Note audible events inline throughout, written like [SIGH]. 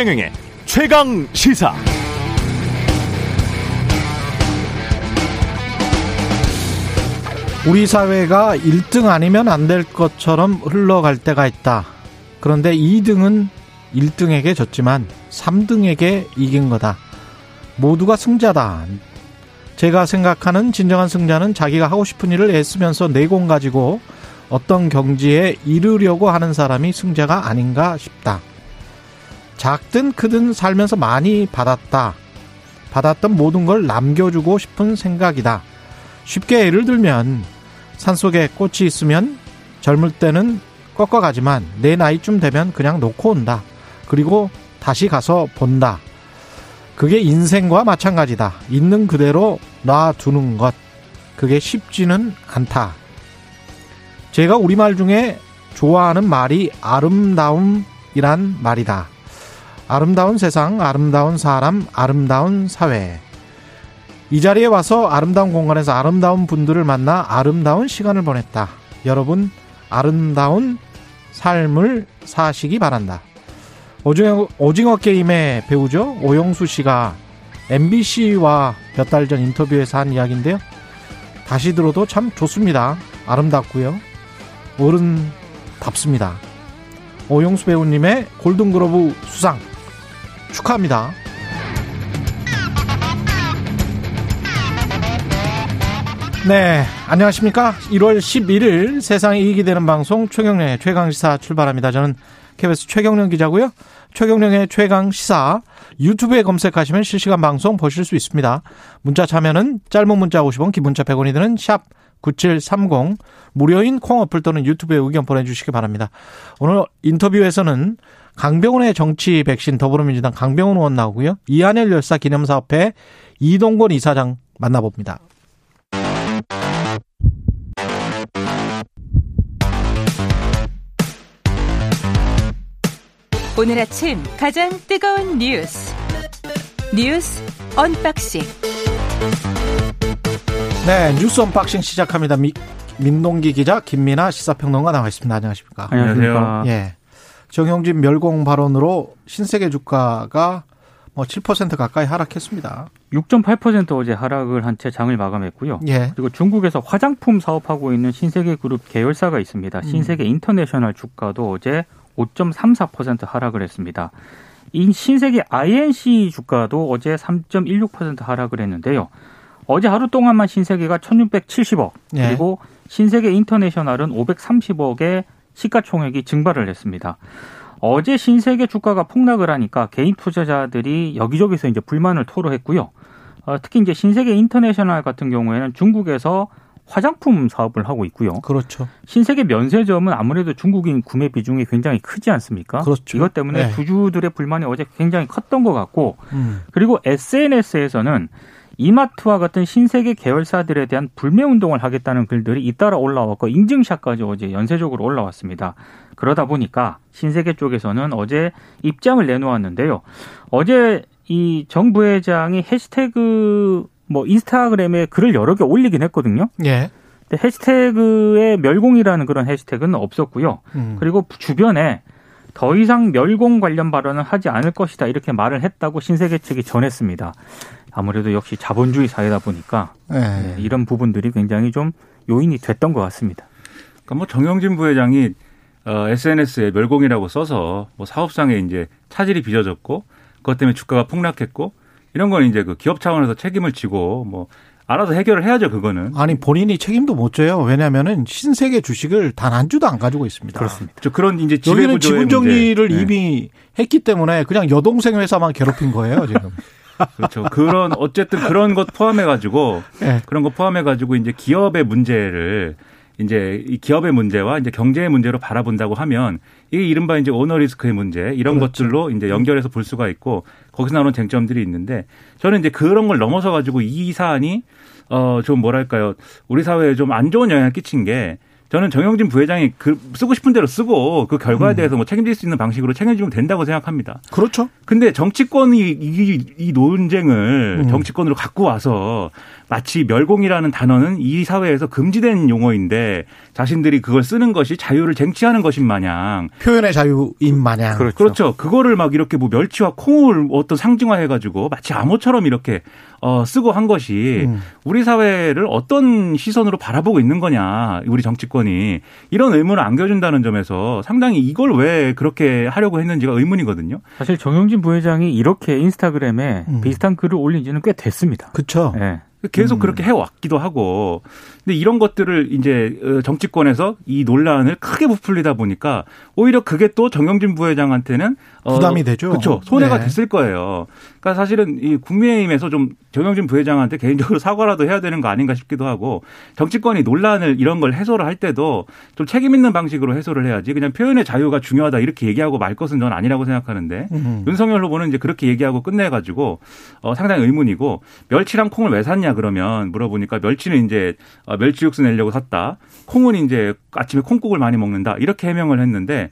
최경영의 최강 시사. 우리 사회가 1등 아니면 안 될 것처럼 흘러갈 때가 있다. 그런데 2등은 1등에게 졌지만 3등에게 이긴 거다. 모두가 승자다. 제가 생각하는 진정한 승자는 자기가 하고 싶은 일을 애쓰면서 내공 가지고 어떤 경지에 이르려고 하는 사람이 승자가 아닌가 싶다. 작든 크든 살면서 많이 받았다. 받았던 모든 걸 남겨주고 싶은 생각이다. 쉽게 예를 들면 산속에 꽃이 있으면 젊을 때는 꺾어가지만 내 나이쯤 되면 그냥 놓고 온다. 그리고 다시 가서 본다. 그게 인생과 마찬가지다. 있는 그대로 놔두는 것. 그게 쉽지는 않다. 제가 우리말 중에 좋아하는 말이 아름다움이란 말이다. 아름다운 세상, 아름다운 사람, 아름다운 사회. 이 자리에 와서 아름다운 공간에서 아름다운 분들을 만나 아름다운 시간을 보냈다. 여러분, 아름다운 삶을 사시기 바란다. 오징어, 오징어 게임의 배우죠. 오영수 씨가 MBC와 몇 달 전 인터뷰에서 한 이야기인데요. 다시 들어도 참 좋습니다. 아름답고요. 어른답습니다. 오영수 배우님의 골든글로브 수상 축하합니다. 네, 안녕하십니까? 1월 11일 세상에 이익이 되는 방송 최경련의 최강 시사 출발합니다. 저는 KBS 최경련 기자고요. 최경련의 최강 시사 유튜브에 검색하시면 실시간 방송 보실 수 있습니다. 문자 참여는 짧은 문자 50원, 기본자 100원이 드는 샵 9730 무료인 콩 어플 또는 유튜브에 의견 보내주시기 바랍니다. 오늘 인터뷰에서는 강병훈의 정치 백신 더불어민주당 강병훈 의원 나오고요. 이한열 열사 기념사업회 이동건 이사장 만나봅니다. 오늘 아침 가장 뜨거운 뉴스 뉴스 언박싱 네 뉴스 언박싱 시작합니다. 미, 민동기 기자 김민하 시사평론가 나와 있습니다. 안녕하십니까? 안녕하세요. 예. 정용진 멸공 발언으로 신세계 주가가 뭐 7% 가까이 하락했습니다. 6.8% 어제 하락을 한 채 장을 마감했고요. 예. 그리고 중국에서 화장품 사업하고 있는 신세계 그룹 계열사가 있습니다. 음. 신세계 인터내셔널 주가도 어제 5.34% 하락을 했습니다. 이 신세계 I&C 주가도 어제 3.16% 하락을 했는데요. 어제 하루 동안만 신세계가 1670억 예. 그리고 신세계 인터내셔널은 530억의 시가총액이 증발을 했습니다. 어제 신세계 주가가 폭락을 하니까 개인 투자자들이 여기저기서 이제 불만을 토로했고요. 어, 특히 이제 신세계 인터내셔널 같은 경우에는 중국에서 화장품 사업을 하고 있고요. 그렇죠. 신세계 면세점은 아무래도 중국인 구매 비중이 굉장히 크지 않습니까? 그렇죠. 이것 때문에 네. 주주들의 불만이 어제 굉장히 컸던 것 같고 음. 그리고 SNS에서는 이마트와 같은 신세계 계열사들에 대한 불매 운동을 하겠다는 글들이 잇따라 올라왔고 인증샷까지 어제 연쇄적으로 올라왔습니다. 그러다 보니까 신세계 쪽에서는 어제 입장을 내놓았는데요. 어제 이 정 부회장이 해시태그 뭐 인스타그램에 글을 여러 개 올리긴 했거든요. 예. 근데 해시태그에 멸공이라는 그런 해시태그는 없었고요. 음. 그리고 주변에 더 이상 멸공 관련 발언은 하지 않을 것이다 이렇게 말을 했다고 신세계 측이 전했습니다. 아무래도 역시 자본주의 사회다 보니까 예. 네, 이런 부분들이 굉장히 좀 요인이 됐던 것 같습니다. 그러니까 뭐 정영진 부회장이 어, SNS에 멸공이라고 써서 뭐 사업상에 이제 차질이 빚어졌고 그것 때문에 주가가 폭락했고 이런 건 이제 그 기업 차원에서 책임을 지고 뭐 알아서 해결을 해야죠 그거는. 아니 본인이 책임도 못 져요. 왜냐하면은 신세계 주식을 단 한 주도 안 가지고 있습니다. 그렇습니다. 저 그런 이제 여기는 지분 정리를 문제. 네. 이미 했기 때문에 그냥 여동생 회사만 괴롭힌 거예요 지금. [LAUGHS] 그렇죠. 그런 어쨌든 그런 것 포함해 가지고 예. 그런 것 포함해 가지고 이제 기업의 문제를 이제 이 기업의 문제와 이제 경제의 문제로 바라본다고 하면 이게 이른바 이제 오너 리스크의 문제 이런 그렇죠. 것들로 이제 연결해서 볼 수가 있고 거기서 나오는 쟁점들이 있는데 저는 이제 그런 걸 넘어서 가지고 이 사안이 어 좀 뭐랄까요 우리 사회에 좀 안 좋은 영향을 끼친 게 저는 정영진 부회장이 그 쓰고 싶은 대로 쓰고 그 결과에 음. 대해서 뭐 책임질 수 있는 방식으로 책임지면 된다고 생각합니다. 그렇죠. 근데 정치권이 이, 이 논쟁을 음. 정치권으로 갖고 와서 마치 멸공이라는 단어는 이 사회에서 금지된 용어인데 자신들이 그걸 쓰는 것이 자유를 쟁취하는 것인 마냥 표현의 자유인 마냥. 그렇죠. 그렇죠. 그거를 막 이렇게 뭐 멸치와 콩을 어떤 상징화해 가지고 마치 암호처럼 이렇게 어 쓰고 한 것이 음. 우리 사회를 어떤 시선으로 바라보고 있는 거냐 우리 정치권이 이런 의문을 안겨준다는 점에서 상당히 이걸 왜 그렇게 하려고 했는지가 의문이거든요. 사실 정영진 부회장이 이렇게 인스타그램에 음. 비슷한 글을 올린 지는 꽤 됐습니다. 그렇죠. 예. 계속 음. 그렇게 해왔기도 하고. 근데 이런 것들을 이제 어, 정치권에서 이 논란을 크게 부풀리다 보니까 오히려 그게 또 정영진 부회장한테는 어, 부담이 되죠. 그렇죠. 손해가 네. 됐을 거예요. 그러니까 사실은 이 국민의힘에서 좀 정영진 부회장한테 개인적으로 [LAUGHS] 사과라도 해야 되는 거 아닌가 싶기도 하고 정치권이 논란을 이런 걸 해소를 할 때도 좀 책임 있는 방식으로 해소를 해야지 그냥 표현의 자유가 중요하다 이렇게 얘기하고 말 것은 저는 아니라고 생각하는데 음. 윤석열 후보는 이제 그렇게 얘기하고 끝내가지고 어, 상당히 의문이고 멸치랑 콩을 왜 샀냐 그러면 물어보니까 멸치는 이제 어, 멸치 육수 내려고 샀다. 콩은 이제 아침에 콩국을 많이 먹는다. 이렇게 해명을 했는데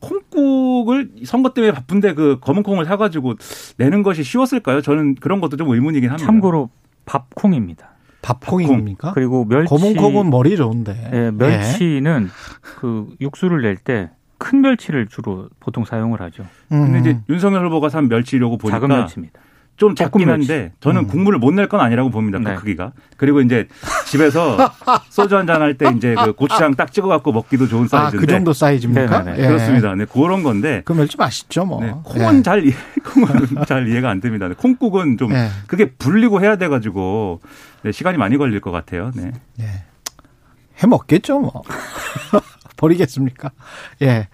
콩국을 선거 때문에 바쁜데 그 검은 콩을 사가지고 내는 것이 쉬웠을까요? 저는 그런 것도 좀 의문이긴 합니다. 참고로 밥콩입니다. 밥콩입니까? 그리고 멸치 검은 콩은 머리 좋은데. 예, 멸치는 그 육수를 낼때 큰 멸치를 주로 보통 사용을 하죠. 예. 음. 근데 이제 윤석열 후보가 산 멸치려고 보니까 작은 멸치입니다. 좀 작긴 한데 저는 음. 국물을 못 낼 건 아니라고 봅니다. 그 네. 크기가. 그리고 이제 집에서 [LAUGHS] 소주 한 잔 할 때 이제 그 고추장 딱 찍어 갖고 먹기도 좋은 아, 사이즈인데 그 정도 사이즈입니까? 예. 그렇습니다. 네, 그런 건데 그 멸치 맛있죠, 뭐. 네, 콩은 예. 잘 이해, [LAUGHS] 콩은 잘 이해가 안 됩니다. 네, 콩국은 좀 예. 그게 불리고 해야 돼 가지고 네, 시간이 많이 걸릴 것 같아요. 네. 예. 해 먹겠죠, 뭐. [LAUGHS] 버리겠습니까? [LAUGHS] 예.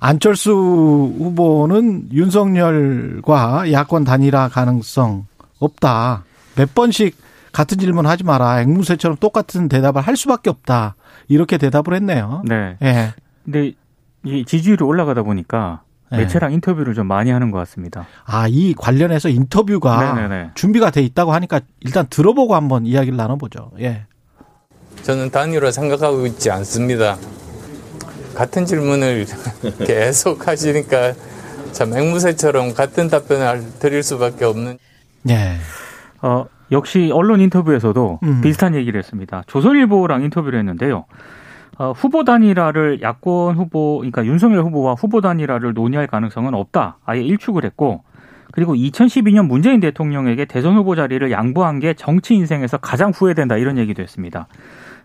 안철수 후보는 윤석열과 야권 단일화 가능성 없다. 몇 번씩 같은 질문 하지 마라. 앵무새처럼 똑같은 대답을 할 수밖에 없다. 이렇게 대답을 했네요. 네. 예. 근데 이 지지율이 올라가다 보니까 네. 매체랑 인터뷰를 좀 많이 하는 것 같습니다. 아, 이 관련해서 인터뷰가 네네네. 준비가 돼 있다고 하니까 일단 들어보고 한번 이야기를 나눠보죠. 예. 저는 단일화 생각하고 있지 않습니다. 같은 질문을 [LAUGHS] 계속 하시니까 참 앵무새처럼 같은 답변을 드릴 수밖에 없는. 예. 어, 역시 언론 인터뷰에서도 음. 비슷한 얘기를 했습니다. 조선일보랑 인터뷰를 했는데요. 어, 후보 단일화를 야권 후보, 그러니까 윤석열 후보와 후보 단일화를 논의할 가능성은 없다. 아예 일축을 했고, 그리고 2012년 문재인 대통령에게 대선 후보 자리를 양보한 게 정치 인생에서 가장 후회된다 이런 얘기도 했습니다.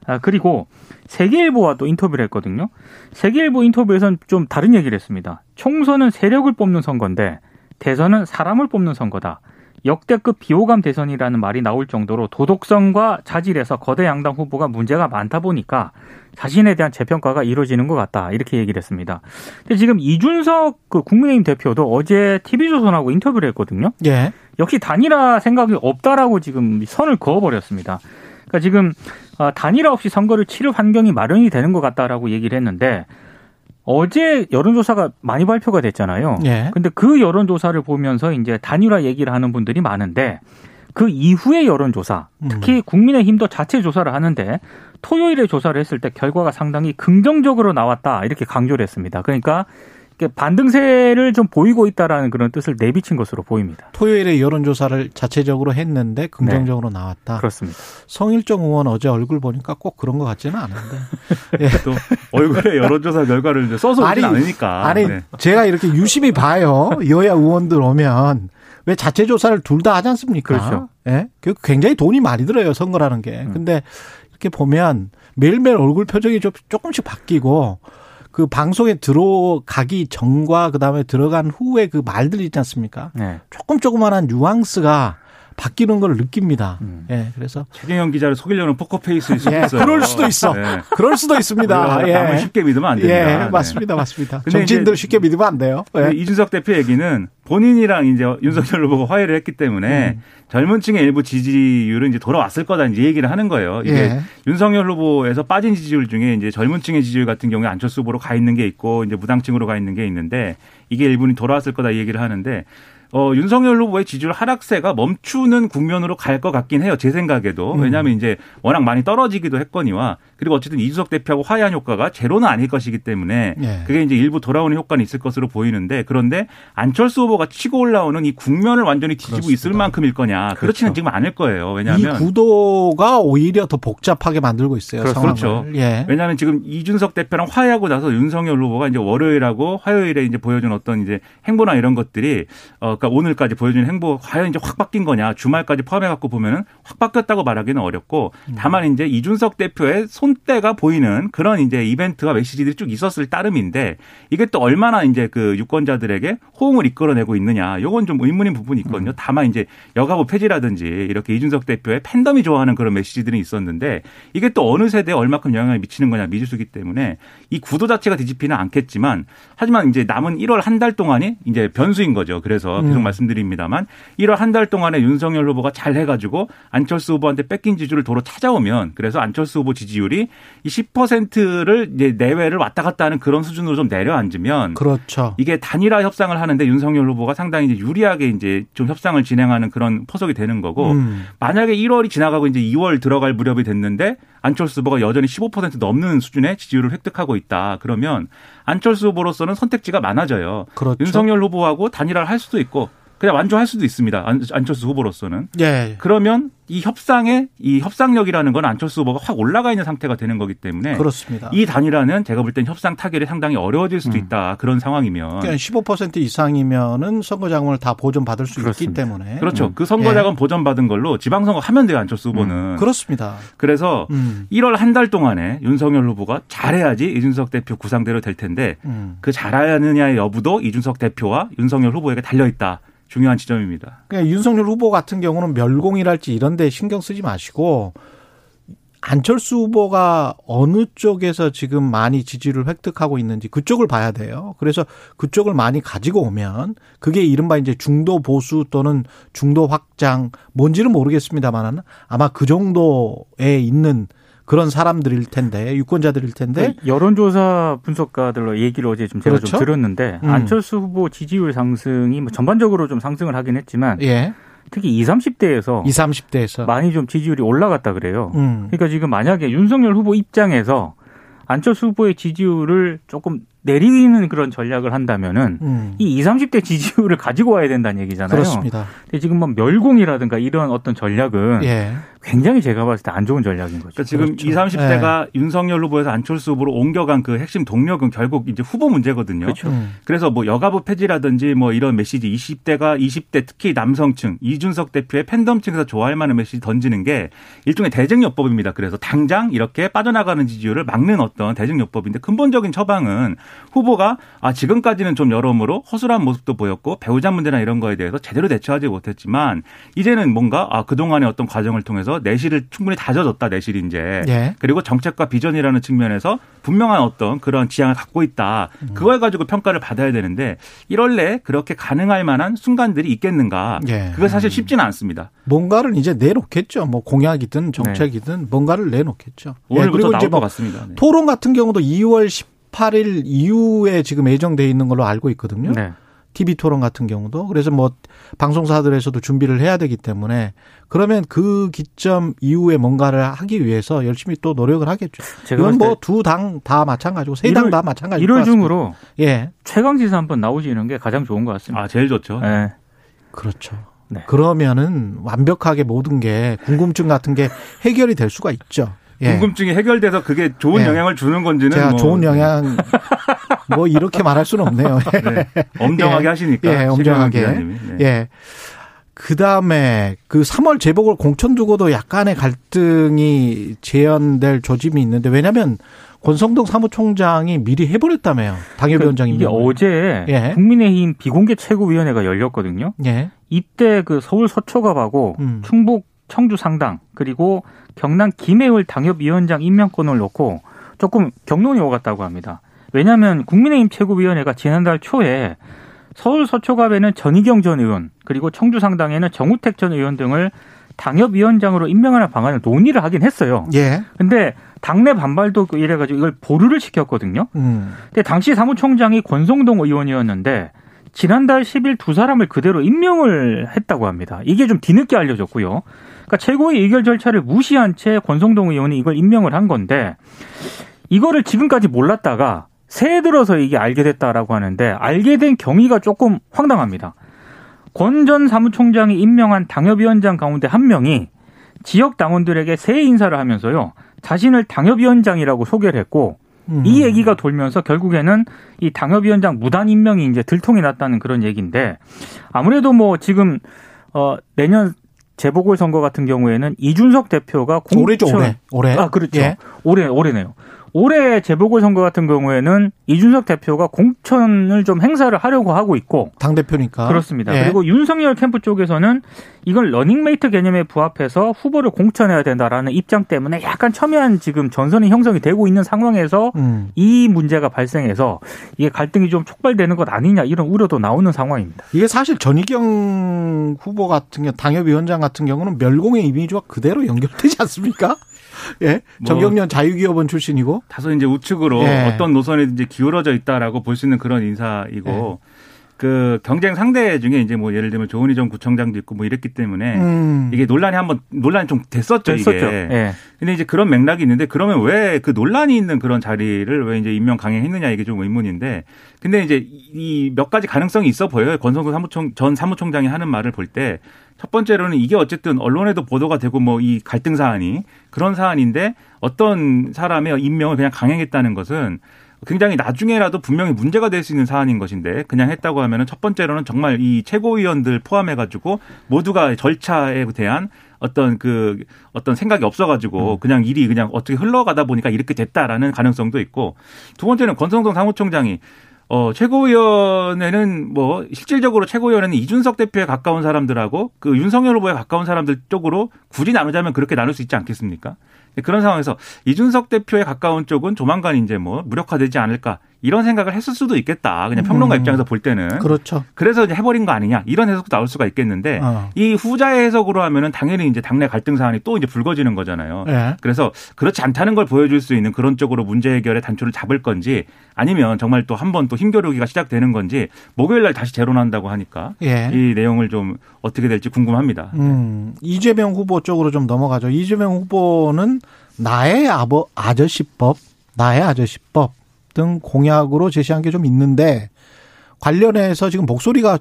아, 그리고 세계일보와 또 인터뷰를 했거든요. 세계일보 인터뷰에서는 좀 다른 얘기를 했습니다. 총선은 세력을 뽑는 선거인데 대선은 사람을 뽑는 선거다. 역대급 비호감 대선이라는 말이 나올 정도로 도덕성과 자질에서 거대 양당 후보가 문제가 많다 보니까 자신에 대한 재평가가 이루어지는 것 같다. 이렇게 얘기를 했습니다. 근데 지금 이준석 그 국민의힘 대표도 어제 TV조선하고 인터뷰를 했거든요. 예. 역시 단일화 생각이 없다라고 지금 선을 그어버렸습니다. 그러니까 지금 어, 단일화 없이 선거를 치를 환경이 마련이 되는 것 같다라고 얘기를 했는데 어제 여론조사가 많이 발표가 됐잖아요. 예. 근데 그 여론조사를 보면서 이제 단일화 얘기를 하는 분들이 많은데 그 이후의 여론조사, 특히 국민의힘도 자체 조사를 하는데 토요일에 조사를 했을 때 결과가 상당히 긍정적으로 나왔다 이렇게 강조를 했습니다. 그러니까 반등세를 좀 보이고 있다라는 그런 뜻을 내비친 것으로 보입니다. 토요일에 여론조사를 자체적으로 했는데 긍정적으로 나왔다. 그렇습니다. 성일정 의원 어제 얼굴 보니까 꼭 그런 것 같지는 않은데. [LAUGHS] 예. 또 얼굴에 여론조사 결과를 이제 써서 오진 않으니까. 아니, 네. 제가 이렇게 유심히 봐요. 여야 의원들 오면. 왜 자체 조사를 둘 다 하지 않습니까? 그렇죠. 예? 그 굉장히 돈이 많이 들어요, 선거라는 게. 음. 근데 이렇게 보면 매일매일 얼굴 표정이 좀 조금씩 바뀌고 그 방송에 들어가기 전과 그다음에 들어간 후에 그 말들 있지 않습니까? 네. 조금 조그만한 뉘앙스가 바뀌는 걸 느낍니다. 음. 예, 그래서 최경영 기자를 속이려는 포커페이스일 수도 예, 있어요. 그럴 수도 있어. 네. 그럴 수도 있습니다. 우리가 남을 쉽게 믿으면 안 됩니다. 예, 네. 맞습니다, 맞습니다. 정치인들 쉽게 믿으면 안 돼요. 예. 이준석 대표 얘기는 본인이랑 이제 윤석열 후보가 화해를 했기 때문에 음. 젊은 층의 일부 지지율은 이제 돌아왔을 거다 이제 얘기를 하는 거예요. 이게 예. 윤석열 후보에서 빠진 지지율 중에 이제 젊은 층의 지지율 같은 경우에 안철수 후보로 가 있는 게 있고 이제 무당층으로 가 있는 게 있는데 이게 일부는 돌아왔을 거다 이 얘기를 하는데 어, 윤석열 후보의 지지율 하락세가 멈추는 국면으로 갈 것 같긴 해요. 제 생각에도. 음. 왜냐하면 이제 워낙 많이 떨어지기도 했거니와 그리고 어쨌든 이준석 대표하고 화해한 효과가 제로는 아닐 것이기 때문에 예. 그게 이제 일부 돌아오는 효과는 있을 것으로 보이는데 그런데 안철수 후보가 치고 올라오는 이 국면을 완전히 뒤지고 그렇습니다. 있을 만큼일 거냐. 그렇지는 지금 않을 거예요. 이 왜냐하면 구도가 오히려 더 복잡하게 만들고 있어요. 그렇-. 그렇죠. 예. 왜냐하면 지금 이준석 대표랑 화해하고 나서 윤석열 후보가 이제 월요일하고 화요일에 이제 보여준 어떤 이제 행보나 이런 것들이 어 그러니까 오늘까지 보여준 행보 과연 이제 확 바뀐 거냐 주말까지 포함해 갖고 보면은 확 바뀌었다고 말하기는 어렵고 음. 다만 이제 이준석 대표의 손때가 보이는 그런 이제 이벤트와 메시지들이 쭉 있었을 따름인데 이게 또 얼마나 이제 그 유권자들에게 호응을 이끌어내고 있느냐 요건 좀 의문인 부분이 있거든요. 음. 다만 이제 여가부 폐지라든지 이렇게 이준석 대표의 팬덤이 좋아하는 그런 메시지들이 있었는데 이게 또 어느 세대에 얼마큼 영향을 미치는 거냐 미지수기 때문에 이 구도 자체가 뒤집히는 않겠지만 하지만 이제 남은 1월 한 달 동안이 이제 변수인 거죠. 그래서 계속 음. 말씀드립니다만 1월 한달 동안에 윤석열 후보가 잘 해가지고 안철수 후보한테 뺏긴 지지율을 도로 찾아오면 그래서 안철수 후보 지지율이 이 10%를 이제 내외를 왔다 갔다 하는 그런 수준으로 좀 내려앉으면 그렇죠. 이게 단일화 협상을 하는데 윤석열 후보가 상당히 이제 유리하게 이제 좀 협상을 진행하는 그런 포석이 되는 거고 음. 만약에 1월이 지나가고 이제 2월 들어갈 무렵이 됐는데 안철수 후보가 여전히 15% 넘는 수준의 지지율을 획득하고 있다. 그러면 안철수 후보로서는 선택지가 많아져요. 그렇죠. 윤석열 후보하고 단일화를 할 수도 있고 그냥 완주할 수도 있습니다. 안- 안철수 후보로서는. 예. 그러면 이 협상의 이 협상력이라는 건 안철수 후보가 확 올라가 있는 상태가 되는 거기 때문에 그렇습니다. 이 단일화는 제가 볼 땐 협상 타결이 상당히 어려워질 수도 있다. 그런 상황이면 그러니까 15% 이상이면은 선거 자금을 다 보존 받을 수 있기 그렇습니다. 때문에 그렇죠. 음. 그 선거 자금 보전받은 걸로 지방선거 하면 돼요. 안철수 후보는. 그렇습니다. 그래서 음. 1월 한 달 동안에 윤석열 후보가 잘해야지 이준석 대표 구상대로 될 텐데 음. 그 잘하느냐의 여부도 이준석 대표와 윤석열 후보에게 달려 있다. 중요한 지점입니다. 그러니까 윤석열 후보 같은 경우는 멸공이랄지 이런 데 신경 쓰지 마시고 안철수 후보가 어느 쪽에서 지금 많이 지지를 획득하고 있는지 그쪽을 봐야 돼요. 그래서 그쪽을 많이 가지고 오면 그게 이른바 이제 중도 보수 또는 중도 확장 뭔지는 모르겠습니다만은 아마 그 정도에 있는 그런 사람들일 텐데 유권자들일 텐데 그 여론조사 분석가들로 얘기를 어제 좀 제가 그렇죠? 좀 들었는데 음. 안철수 후보 지지율 상승이 뭐 전반적으로 좀 상승을 하긴 했지만 예. 특히 20, 30대에서 20, 30대에서 많이 좀 지지율이 올라갔다 그래요. 음. 그러니까 지금 만약에 윤석열 후보 입장에서 안철수 후보의 지지율을 조금 내리는 그런 전략을 한다면은 음. 이 20, 30대 지지율을 가지고 와야 된다는 얘기잖아요. 그렇습니다. 근데 지금 뭐 멸공이라든가 이런 어떤 전략은 예. 굉장히 제가 봤을 때 안 좋은 전략인 거죠. 그러니까 지금 그렇죠. 20, 30대가 윤석열 후보에서 안철수 후보로 옮겨간 그 핵심 동력은 결국 이제 후보 문제거든요. 그렇죠. 음. 그래서 뭐 여가부 폐지라든지 뭐 이런 메시지 20대가 20대 특히 남성층 이준석 대표의 팬덤층에서 좋아할 만한 메시지 던지는 게 일종의 대증요법입니다. 그래서 당장 이렇게 빠져나가는 지지율을 막는 어떤 대증요법인데 근본적인 처방은 후보가 아 지금까지는 좀 여러모로 허술한 모습도 보였고 배우자 문제나 이런 거에 대해서 제대로 대처하지 못했지만 이제는 뭔가 아 그동안의 어떤 과정을 통해서 내실을 충분히 다져줬다 내실이 이제 예. 그리고 정책과 비전이라는 측면에서 분명한 어떤 그런 지향을 갖고 있다. 그걸 가지고 평가를 받아야 되는데 1월 내에 그렇게 가능할 만한 순간들이 있겠는가? 예. 그게 사실 쉽지는 않습니다. 뭔가를 이제 내놓겠죠. 뭐 공약이든 정책이든 뭔가를 내놓겠죠. 예, 오늘부터 나올 이제 것뭐 같습니다. 네. 토론 같은 경우도 2월 18일 이후에 지금 예정돼 있는 걸로 알고 있거든요. 네. TV 토론 같은 경우도 그래서 뭐 방송사들에서도 준비를 해야 되기 때문에 그러면 그 기점 이후에 뭔가를 하기 위해서 열심히 또 노력을 하겠죠. 제가 이건 뭐 두 당 다 마찬가지고 세 당 다 마찬가지. 1월 중으로 예, 최강지사 한번 나오시는 게 가장 좋은 것 같습니다. 아 제일 좋죠. 네. 그렇죠. 네. 그러면은 완벽하게 모든 게 궁금증 같은 게 해결이 될 수가 있죠. 예. 궁금증이 해결돼서 그게 좋은 예. 영향을 주는 건지는 제가 뭐 좋은 영향 뭐 이렇게 말할 수는 없네요. 네. 엄정하게 예. 하시니까 예, 엄정하게. 네. 예. 그 다음에 그 3월 재보궐 공천 두고도 약간의 갈등이 재현될 조짐이 있는데 왜냐하면 권성동 사무총장이 미리 해버렸다며요. 당협위원장 이게 임명을. 어제 예. 국민의힘 비공개 최고위원회가 열렸거든요. 예. 이때 그 서울 서초갑하고 음. 충북 청주 상당 그리고 경남 김해을 당협위원장 임명권을 놓고 조금 경론이 오갔다고 합니다. 왜냐하면 국민의힘 최고위원회가 지난달 초에 서울 서초갑에는 전희경 전 의원 그리고 청주 상당에는 정우택 전 의원 등을 당협위원장으로 임명하는 방안을 논의를 하긴 했어요. 예. 근데 당내 반발도 이래가지고 이걸 보류를 시켰거든요. 음. 근데 당시 사무총장이 권성동 의원이었는데 지난달 10일 두 사람을 그대로 임명을 했다고 합니다. 이게 좀 뒤늦게 알려졌고요. 그러니까 최고의 의결 절차를 무시한 채 권성동 의원이 이걸 임명을 한 건데 이거를 지금까지 몰랐다가 새해 들어서 이게 알게 됐다라고 하는데 알게 된 경위가 조금 황당합니다. 권 전 사무총장이 임명한 당협위원장 가운데 한 명이 지역 당원들에게 새해 인사를 하면서요. 자신을 당협위원장이라고 소개를 했고 음. 이 얘기가 돌면서 결국에는 이 당협위원장 무단 임명이 이제 들통이 났다는 그런 얘기인데 아무래도 뭐 지금 어 내년 재보궐 선거 같은 경우에는 이준석 대표가 공천 올해죠 올해 올해 아 그렇죠 예. 올해 올해네요. 올해 재보궐 선거 같은 경우에는 이준석 대표가 공천을 좀 행사를 하려고 하고 있고 당 대표니까 그렇습니다. 예. 그리고 윤석열 캠프 쪽에서는 이걸 러닝메이트 개념에 부합해서 후보를 공천해야 된다라는 입장 때문에 약간 첨예한 지금 전선이 형성이 되고 있는 상황에서 음. 이 문제가 발생해서 이게 갈등이 좀 촉발되는 것 아니냐 이런 우려도 나오는 상황입니다. 이게 사실 전희경 후보 같은 경우 당협위원장 같은 경우는 멸공의 이미지와 그대로 연결되지 않습니까? 예, 뭐- 전경련 자유기업원 출신이고 다소 이제 우측으로 예. 어떤 노선이든지 기울어져 있다라고 볼 수 있는 그런 인사이고 예. 그 경쟁 상대 중에 이제 뭐 예를 들면 조은희 전 구청장도 있고 뭐 이랬기 때문에 음. 이게 논란이 한번 논란이 좀 됐었죠, 됐었죠. 이게. 예. 근데 이제 그런 맥락이 있는데 그러면 왜 그 논란이 있는 그런 자리를 왜 이제 임명 강행했느냐 이게 좀 의문인데 근데 이제 이 몇 가지 가능성이 있어 보여요. 권성구 사무총 전 사무총장이 하는 말을 볼 때 첫 번째로는 이게 어쨌든 언론에도 보도가 되고 뭐 이 갈등 사안이 그런 사안인데 어떤 사람의 임명을 그냥 강행했다는 것은 굉장히 나중에라도 분명히 문제가 될 수 있는 사안인 것인데 그냥 했다고 하면은 첫 번째로는 정말 이 최고위원들 포함해 가지고 모두가 절차에 대한 어떤 그 어떤 생각이 없어가지고 그냥 일이 그냥 어떻게 흘러가다 보니까 이렇게 됐다라는 가능성도 있고 두 번째는 권성동 사무총장이 어, 최고위원회는 뭐, 실질적으로 최고위원회는 이준석 대표에 가까운 사람들하고 그 윤석열 후보에 가까운 사람들 쪽으로 굳이 나누자면 그렇게 나눌 수 있지 않겠습니까? 그런 상황에서 이준석 대표에 가까운 쪽은 조만간 이제 뭐 무력화되지 않을까 이런 생각을 했을 수도 있겠다. 그냥 평론가 음. 입장에서 볼 때는. 그렇죠. 그래서 이제 해버린 거 아니냐 이런 해석도 나올 수가 있겠는데 어. 이 후자의 해석으로 하면은 당연히 이제 당내 갈등 사안이 또 이제 불거지는 거잖아요. 예. 그래서 그렇지 않다는 걸 보여줄 수 있는 그런 쪽으로 문제 해결의 단초를 잡을 건지 아니면 정말 또 한 번 또 힘겨루기가 시작되는 건지 목요일 날 다시 재론한다고 하니까 예. 이 내용을 좀 어떻게 될지 궁금합니다. 음, 이재명 후보 쪽으로 좀 넘어가죠. 이재명 후보는 나의 아버 아저씨법, 나의 아저씨법 등 공약으로 제시한 게 좀 있는데 관련해서 지금 목소리가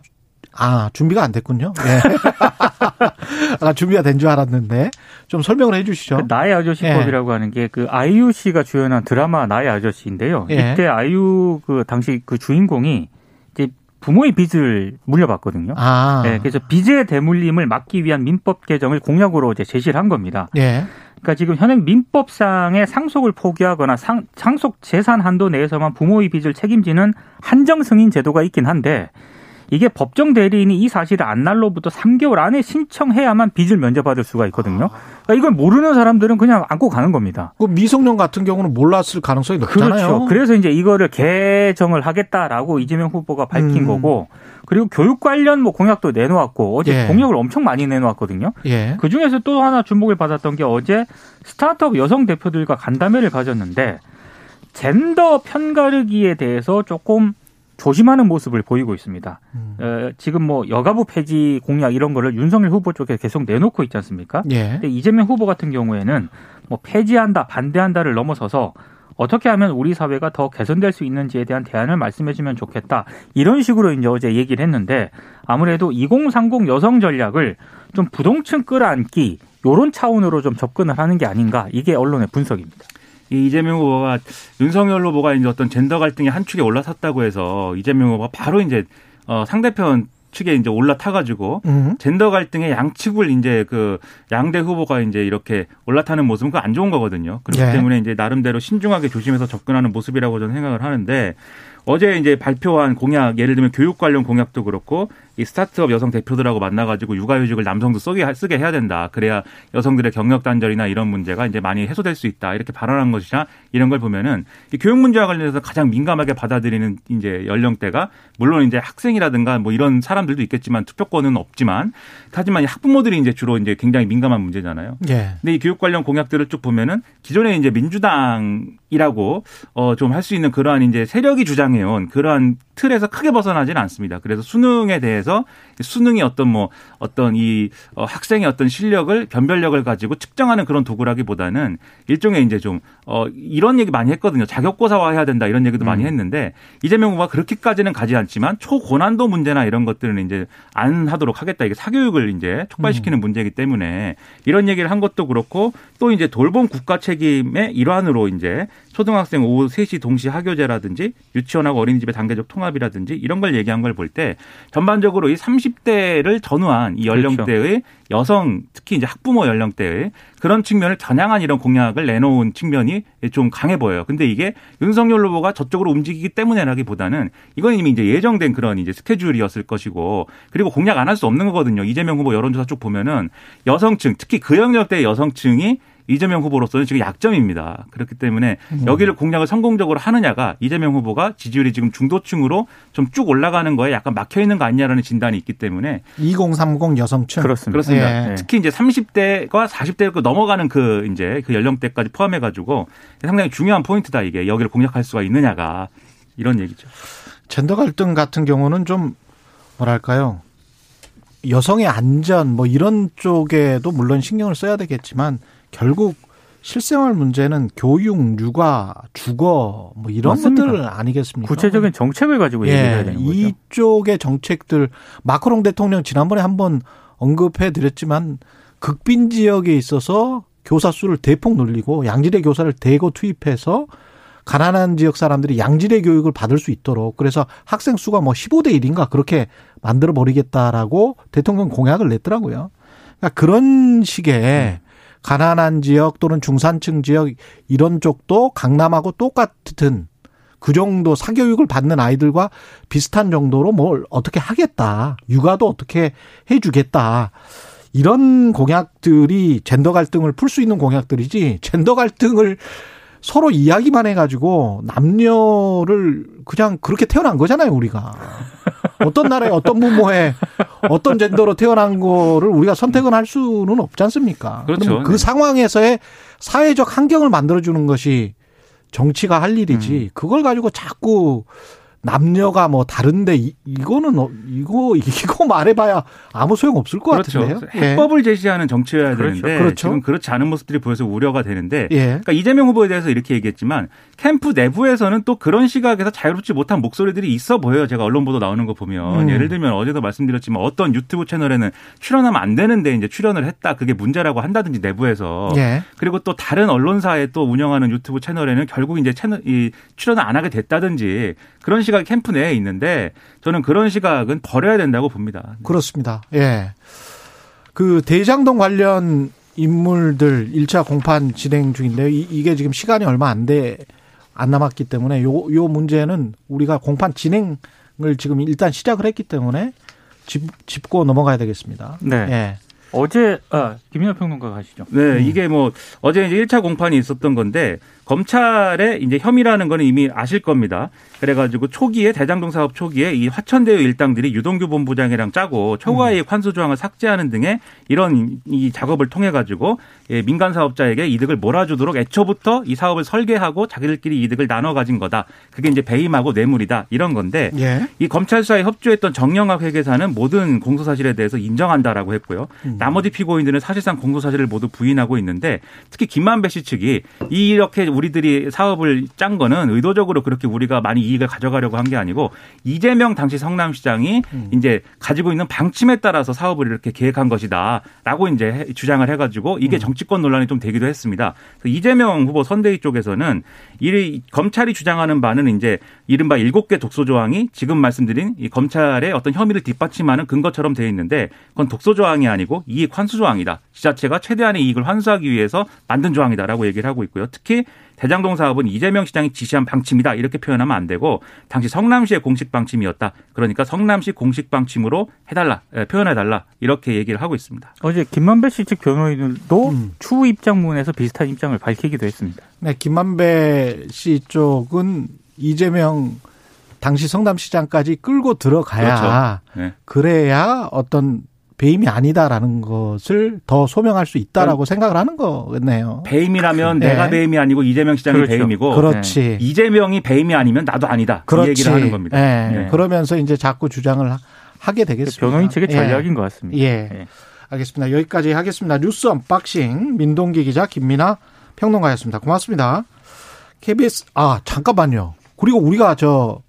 아 준비가 안 됐군요. 예. [LAUGHS] 아 준비가 된 줄 알았는데 좀 설명을 해주시죠. 그 나의 아저씨법이라고 하는 게 그 아이유 씨가 주연한 드라마 나의 아저씨인데요. 예. 이때 아이유 그 당시 그 주인공이 이제 부모의 빚을 물려받거든요. 아, 네, 그래서 빚의 대물림을 막기 위한 민법 개정을 공약으로 이제 제시를 한 겁니다. 예, 그러니까 지금 현행 민법상의 상속을 포기하거나 상, 상속 재산 한도 내에서만 부모의 빚을 책임지는 한정 승인 제도가 있긴 한데 이게 법정 대리인이 이 사실을 안 날로부터 3개월 안에 신청해야만 빚을 면제받을 수가 있거든요. 그러니까 이걸 모르는 사람들은 그냥 안고 가는 겁니다. 그 미성년 같은 경우는 몰랐을 가능성이 높잖아요. 그렇죠. 그래서 이제 이거를 개정을 하겠다라고 이재명 후보가 밝힌 음. 거고 그리고 교육 관련 뭐 공약도 내놓았고 어제 예. 공약을 엄청 많이 내놓았거든요. 예, 그 중에서 또 하나 주목을 받았던 게 어제 스타트업 여성 대표들과 간담회를 가졌는데 젠더 편가르기에 대해서 조금 조심하는 모습을 보이고 있습니다. 음. 어, 지금 뭐 여가부 폐지 공약 이런 거를 윤석열 후보 쪽에 계속 내놓고 있지 않습니까? 예, 근데 이재명 후보 같은 경우에는 뭐 폐지한다, 반대한다를 넘어서서 어떻게 하면 우리 사회가 더 개선될 수 있는지에 대한 대안을 말씀해 주면 좋겠다. 이런 식으로 이제 어제 얘기를 했는데 아무래도 2030 여성 전략을 좀 부동층 끌어안기 요런 차원으로 좀 접근을 하는 게 아닌가 이게 언론의 분석입니다. 이 이재명 후보가 윤석열 후보가 이제 어떤 젠더 갈등의 한 축에 올라섰다고 해서 이재명 후보가 바로 이제 어 상대편 측에 이제 올라타가지고 음. 젠더 갈등의 양측을 이제 그 양대 후보가 이제 이렇게 올라타는 모습은 그거 안 좋은 거거든요. 그렇기 네. 때문에 이제 나름대로 신중하게 조심해서 접근하는 모습이라고 저는 생각을 하는데 어제 이제 발표한 공약 예를 들면 교육 관련 공약도 그렇고 이 스타트업 여성 대표들하고 만나가지고 육아휴직을 남성도 쓰게 쓰게 해야 된다. 그래야 여성들의 경력 단절이나 이런 문제가 이제 많이 해소될 수 있다. 이렇게 발언한 것이나 이런 걸 보면은 이 교육 문제와 관련해서 가장 민감하게 받아들이는 이제 연령대가 물론 이제 학생이라든가 뭐 이런 사람들도 있겠지만 투표권은 없지만 하지만 이 학부모들이 이제 주로 이제 굉장히 민감한 문제잖아요. 예, 근데 이 교육 관련 공약들을 쭉 보면은 기존에 이제 민주당이라고 어 좀 할 수 있는 그러한 이제 세력이 주장한 당해온 그러한 틀에서 크게 벗어나지는 않습니다. 그래서 수능에 대해 서 수능이 어떤 뭐 어떤 이 어, 학생의 어떤 실력을 변별력을 가지고 측정하는 그런 도구라기보다는 일종의 이제 좀 어, 이런 얘기 많이 했거든요. 자격고사화 해야 된다 이런 얘기도 음. 많이 했는데 이재명 후보가 그렇게까지는 가지 않지만 초고난도 문제나 이런 것들은 이제 안 하도록 하겠다. 이게 사교육을 이제 촉발시키는 음. 문제이기 때문에 이런 얘기를 한 것도 그렇고 또 이제 돌봄 국가 책임의 일환으로 이제 초등학생 오후 3시 동시 학교제라든지 유치원하고 어린이집의 단계적 통합이라든지 이런 걸 얘기한 걸 볼 때 전반적으로 이 30대를 전후한 이 연령대의 그렇죠. 여성 특히 이제 학부모 연령대의 그런 측면을 겨냥한 이런 공약을 내놓은 측면이 좀 강해 보여요. 근데 이게 윤석열 후보가 저쪽으로 움직이기 때문에라기보다는 이건 이미 이제 예정된 그런 이제 스케줄이었을 것이고 그리고 공약 안 할 수 없는 거거든요. 이재명 후보 여론조사 쭉 보면은 여성층 특히 그 연령대 여성층이 이재명 후보로서는 지금 약점입니다. 그렇기 때문에 음. 여기를 공략을 성공적으로 하느냐가 이재명 후보가 지지율이 지금 중도층으로 좀 쭉 올라가는 거에 약간 막혀 있는 거 아니냐라는 진단이 있기 때문에 2030 여성층 그렇습니다. 그렇습니다. 예. 특히 이제 30대가 40대 넘어가는 그 이제 그 연령대까지 포함해 가지고 상당히 중요한 포인트다 이게 여기를 공략할 수가 있느냐가 이런 얘기죠. 젠더 갈등 같은 경우는 좀 뭐랄까요? 여성의 안전 뭐 이런 쪽에도 물론 신경을 써야 되겠지만 결국 실생활 문제는 교육, 육아, 주거 뭐 이런 맞습니다. 것들 아니겠습니까? 구체적인 정책을 가지고 예, 얘기해야 되는 거죠. 이쪽의 정책들 마크롱 대통령 지난번에 한번 언급해 드렸지만 극빈 지역에 있어서 교사 수를 대폭 늘리고 양질의 교사를 대거 투입해서 가난한 지역 사람들이 양질의 교육을 받을 수 있도록 그래서 학생 수가 뭐 15대 1인가 그렇게 만들어 버리겠다라고 대통령 공약을 냈더라고요. 그러니까 그런 식의 음. 가난한 지역 또는 중산층 지역 이런 쪽도 강남하고 똑같은 그 정도 사교육을 받는 아이들과 비슷한 정도로 뭘 어떻게 하겠다. 육아도 어떻게 해주겠다. 이런 공약들이 젠더 갈등을 풀 수 있는 공약들이지 젠더 갈등을 서로 이야기만 해가지고 남녀를 그냥 그렇게 태어난 거잖아요, 우리가. 어떤 나라에 어떤 부모에 어떤 젠더로 태어난 거를 우리가 선택은 할 수는 없지 않습니까? 그렇죠. 그 네. 상황에서의 사회적 환경을 만들어주는 것이 정치가 할 일이지. 음. 그걸 가지고 자꾸 남녀가 뭐 다른데 이, 이거는 어, 이거 이거 [LAUGHS] 말해봐야 아무 소용 없을 것 그렇죠. 같은데요. 해법을 예. 제시하는 정치여야 그렇죠. 되는데 그렇죠. 지금 그렇지 않은 모습들이 보여서 우려가 되는데 예. 그러니까 이재명 후보에 대해서 이렇게 얘기했지만 캠프 내부에서는 또 그런 시각에서 자유롭지 못한 목소리들이 있어 보여요. 제가 언론 보도 나오는 거 보면 음. 예를 들면 어제도 말씀드렸지만 어떤 유튜브 채널에는 출연하면 안 되는데 이제 출연을 했다 그게 문제라고 한다든지 내부에서 예. 그리고 또 다른 언론사에 또 운영하는 유튜브 채널에는 결국 이제 채널 이 출연을 안 하게 됐다든지 그런 시각이 캠프 내에 있는데 저는 그런 시각은 버려야 된다고 봅니다. 그렇습니다. 예. 그 대장동 관련 인물들 1차 공판 진행 중인데요. 이, 게 지금 시간이 얼마 안 돼, 안 남았기 때문에 요, 요 문제는 우리가 공판 진행을 지금 일단 시작을 했기 때문에 짚, 짚고 넘어가야 되겠습니다. 네. 예. 어제 아, 김민하 평론가 가시죠. 네, 음. 이게 뭐 어제 이제 1차 공판이 있었던 건데 검찰의 이제 혐의라는 거는 이미 아실 겁니다. 그래가지고 초기에 대장동 사업 초기에 이 화천대유 일당들이 유동규 본부장이랑 짜고 초과이익 음. 환수 조항을 삭제하는 등의 이런 이 작업을 통해 가지고 예, 민간 사업자에게 이득을 몰아주도록 애초부터 이 사업을 설계하고 자기들끼리 이득을 나눠 가진 거다. 그게 이제 배임하고 뇌물이다 이런 건데 예. 이 검찰 수사에 협조했던 정영학 회계사는 모든 공소 사실에 대해서 인정한다라고 했고요. 음. 나머지 피고인들은 사실상 공소 사실을 모두 부인하고 있는데 특히 김만배 씨 측이 이렇게 우리 들이 사업을 짠 거는 의도적으로 그렇게 우리가 많이 이익을 가져가려고 한 게 아니고 이재명 당시 성남시장이 음. 이제 가지고 있는 방침에 따라서 사업을 이렇게 계획한 것이다라고 이제 주장을 해가지고 이게 음. 정치권 논란이 좀 되기도 했습니다. 이재명 후보 선대위 쪽에서는 이 검찰이 주장하는 바는 이제 이른바 일곱 개 독소 조항이 지금 말씀드린 이 검찰의 어떤 혐의를 뒷받침하는 근거처럼 되어 있는데 그건 독소 조항이 아니고 이익 환수 조항이다. 지자체가 최대한의 이익을 환수하기 위해서 만든 조항이다라고 얘기를 하고 있고요. 특히 대장동 사업은 이재명 시장이 지시한 방침이다 이렇게 표현하면 안 되고 당시 성남시의 공식 방침이었다. 그러니까 성남시 공식 방침으로 해달라 표현해달라 이렇게 얘기를 하고 있습니다. 어제 김만배 씨 측 변호인들도 음. 추후 입장문에서 비슷한 입장을 밝히기도 했습니다. 네, 김만배 씨 쪽은 이재명 당시 성남시장까지 끌고 들어가야 그렇죠. 네. 그래야 어떤 배임이 아니다라는 것을 더 소명할 수 있다라고 생각을 하는 거겠네요. 배임이라면 네. 내가 배임이 아니고 이재명 시장이 그렇죠. 배임이고 그렇지. 이재명이 배임이 아니면 나도 아니다. 그렇지. 이 얘기를 하는 겁니다. 예. 네. 그러면서 이제 자꾸 주장을 하- 하게 되겠습니다. 변호인 측의 예. 전략인 것 같습니다. 예. 예. 알겠습니다. 여기까지 하겠습니다. 뉴스 언박싱 민동기 기자 김민하 평론가였습니다. 고맙습니다. KBS 아 잠깐만요. 그리고 우리가 저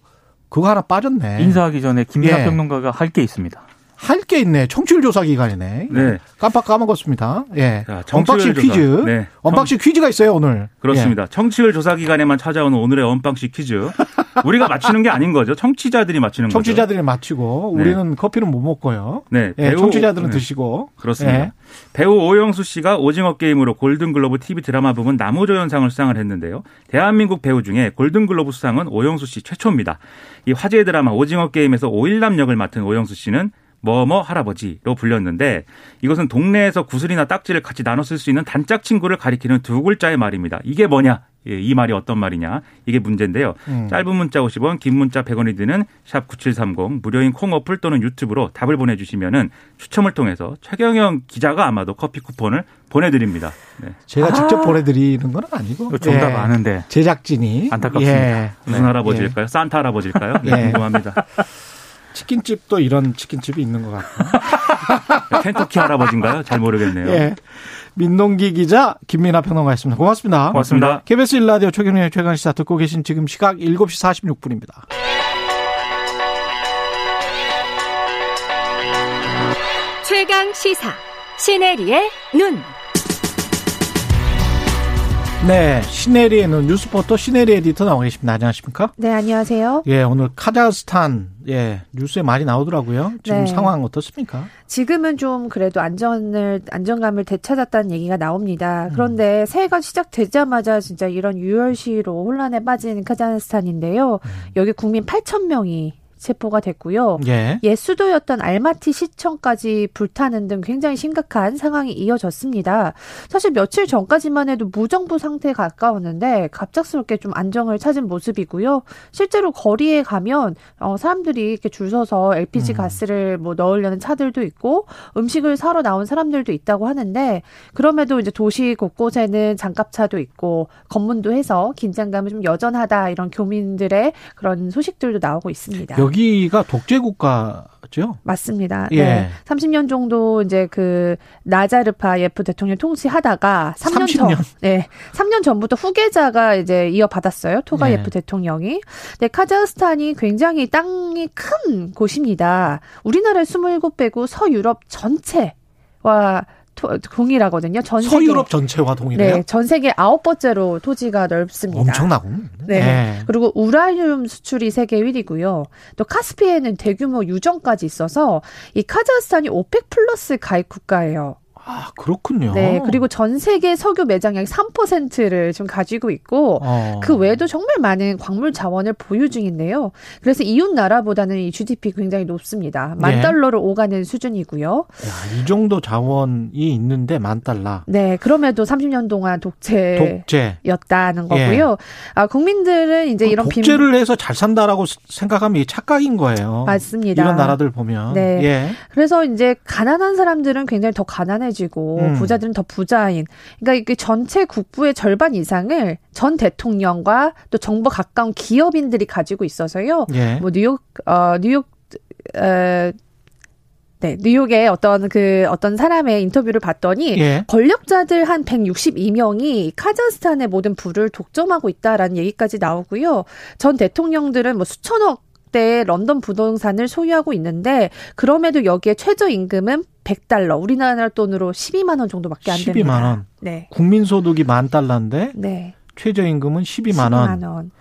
그거 하나 빠졌네. 인사하기 전에 김민하 예. 평론가가 할 게 있습니다. 할 게 있네. 청취율 조사 기간이네. 네. 깜빡 까먹었습니다. 예. 자, 언박싱. 퀴즈. 네. 언박싱 퀴즈가 있어요 오늘. 그렇습니다. 청취율 조사 기간에만 찾아오는 오늘의 언박싱 퀴즈. 우리가 맞추는 게 아닌 거죠. 청취자들이 맞추는 예. 거죠. 청취자들이 맞히고 네. 우리는 커피는 못 먹고요. 네. 예, 배우- 청취자들은 네. 드시고. 그렇습니다. 예. 배우 오영수 씨가 오징어 게임으로 골든글로브 TV 드라마 부분 나무조연상을 수상을 했는데요. 대한민국 배우 중에 골든글로브 수상은 오영수 씨 최초입니다. 이 화제의 드라마 오징어 게임에서 오일남 역을 맡은 오영수 씨는 뭐뭐 할아버지로 불렸는데 이것은 동네에서 구슬이나 딱지를 같이 나눠 쓸 수 있는 단짝 친구를 가리키는 두 글자의 말입니다. 이게 뭐냐? 예, 이 말이 어떤 말이냐? 이게 문제인데요. 음. 짧은 문자 50원, 긴 문자 100원이 드는 샵 9730 무료인 콩 어플 또는 유튜브로 답을 보내주시면은 추첨을 통해서 최경영 기자가 아마도 커피 쿠폰을 보내드립니다. 네. 제가 직접 보내드리는 건 아니고. 정답 예. 아는데 제작진이. 안타깝습니다. 예. 무슨 할아버지일까요? 산타 할아버지일까요? 네, 예. 궁금합니다. [LAUGHS] 치킨집도 이런 치킨집이 있는 것 같고. [LAUGHS] 켄터키 할아버지인가요? 잘 모르겠네요. 예. 민동기 기자, 김민아 평론가였습니다. 고맙습니다. 고맙습니다. KBS 일라디오 최경영의 최강시사 듣고 계신 지금 시각 7시 46분입니다. 최강 시사 시네리의 눈. 네, 시네리의 눈 뉴스포터 시네리 에디터 나와 계십니다. 안녕하십니까? 네, 안녕하세요. 예, 오늘 카자흐스탄, 예, 뉴스에 많이 나오더라고요. 지금 네. 상황 어떻습니까? 지금은 좀 그래도 안전을 안정감을 되찾았다는 얘기가 나옵니다. 음. 그런데 새해가 시작되자마자 진짜 이런 유혈시로 혼란에 빠진 카자흐스탄인데요. 음. 여기 국민 8천 명이 체포가 됐고요. 예. 옛 수도였던 알마티 시청까지 불타는 등 굉장히 심각한 상황이 이어졌습니다. 사실 며칠 전까지만 해도 무정부 상태에 가까웠는데 갑작스럽게 좀 안정을 찾은 모습이고요. 실제로 거리에 가면 어, 사람들이 이렇게 줄 서서 LPG 음. 가스를 뭐 넣으려는 차들도 있고 음식을 사러 나온 사람들도 있다고 하는데 그럼에도 이제 도시 곳곳에는 장갑차도 있고 검문도 해서 긴장감이 좀 여전하다 이런 교민들의 그런 소식들도 나오고 있습니다. 여기 가 독재 국가죠? 맞습니다. 예. 네. 30년 정도 이제 그 나자르파 예프 대통령 통치하다가 3년 30 전, 년? 네, 3년 전부터 후계자가 이제 이어받았어요. 토가 예프 네. 대통령이. 네, 카자흐스탄이 굉장히 땅이 큰 곳입니다. 우리나라의 27배고 서유럽 전체 와 토- 동일하거든요. 전 세계. 서유럽 전체와 동일해요? 네, 전 세계 아홉 번째로 토지가 넓습니다. 엄청나군. 네. 예. 그리고 우라늄 수출이 세계 1위고요. 또 카스피해에는 대규모 유정까지 있어서 이 카자흐스탄이 오펙 플러스 가입 국가예요. 아, 그렇군요. 네. 그리고 전 세계 석유 매장량 3%를 좀 가지고 있고 어. 그 외에도 정말 많은 광물 자원을 보유 중인데요. 그래서 이웃 나라보다는 이 GDP 굉장히 높습니다. 만 예. 달러를 오가는 수준이고요. 야, 이 정도 자원이 있는데 만 달러. 네, 그럼에도 30년 동안 독재. 독재. 였다는 거고요. 아, 국민들은 이제 이런 빈- 어, 독재를 해서 잘 산다라고 생각하면 이게 착각인 거예요. 맞습니다. 이런 나라들 보면. 네. 예. 그래서 이제 가난한 사람들은 굉장히 더 가난해 지고 음. 부자들은 더 부자인. 그러니까 이게 전체 국부의 절반 이상을 전 대통령과 또 정부 가까운 기업인들이 가지고 있어서요. 예. 뭐 뉴욕 어 뉴욕 어 네, 뉴욕의 어떤 그 어떤 사람의 인터뷰를 봤더니 예. 권력자들 한 162명이 카자흐스탄의 모든 부를 독점하고 있다라는 얘기까지 나오고요. 전 대통령들은 뭐 수천억 대의 런던 부동산을 소유하고 있는데 그럼에도 여기에 최저 임금은 100달러, 우리나라 돈으로 12만 원 정도밖에 안 12만 됩니다. 원. 네. 국민 소득이 만 달러인데 네. 최저임금은 12만 원. 12만 원.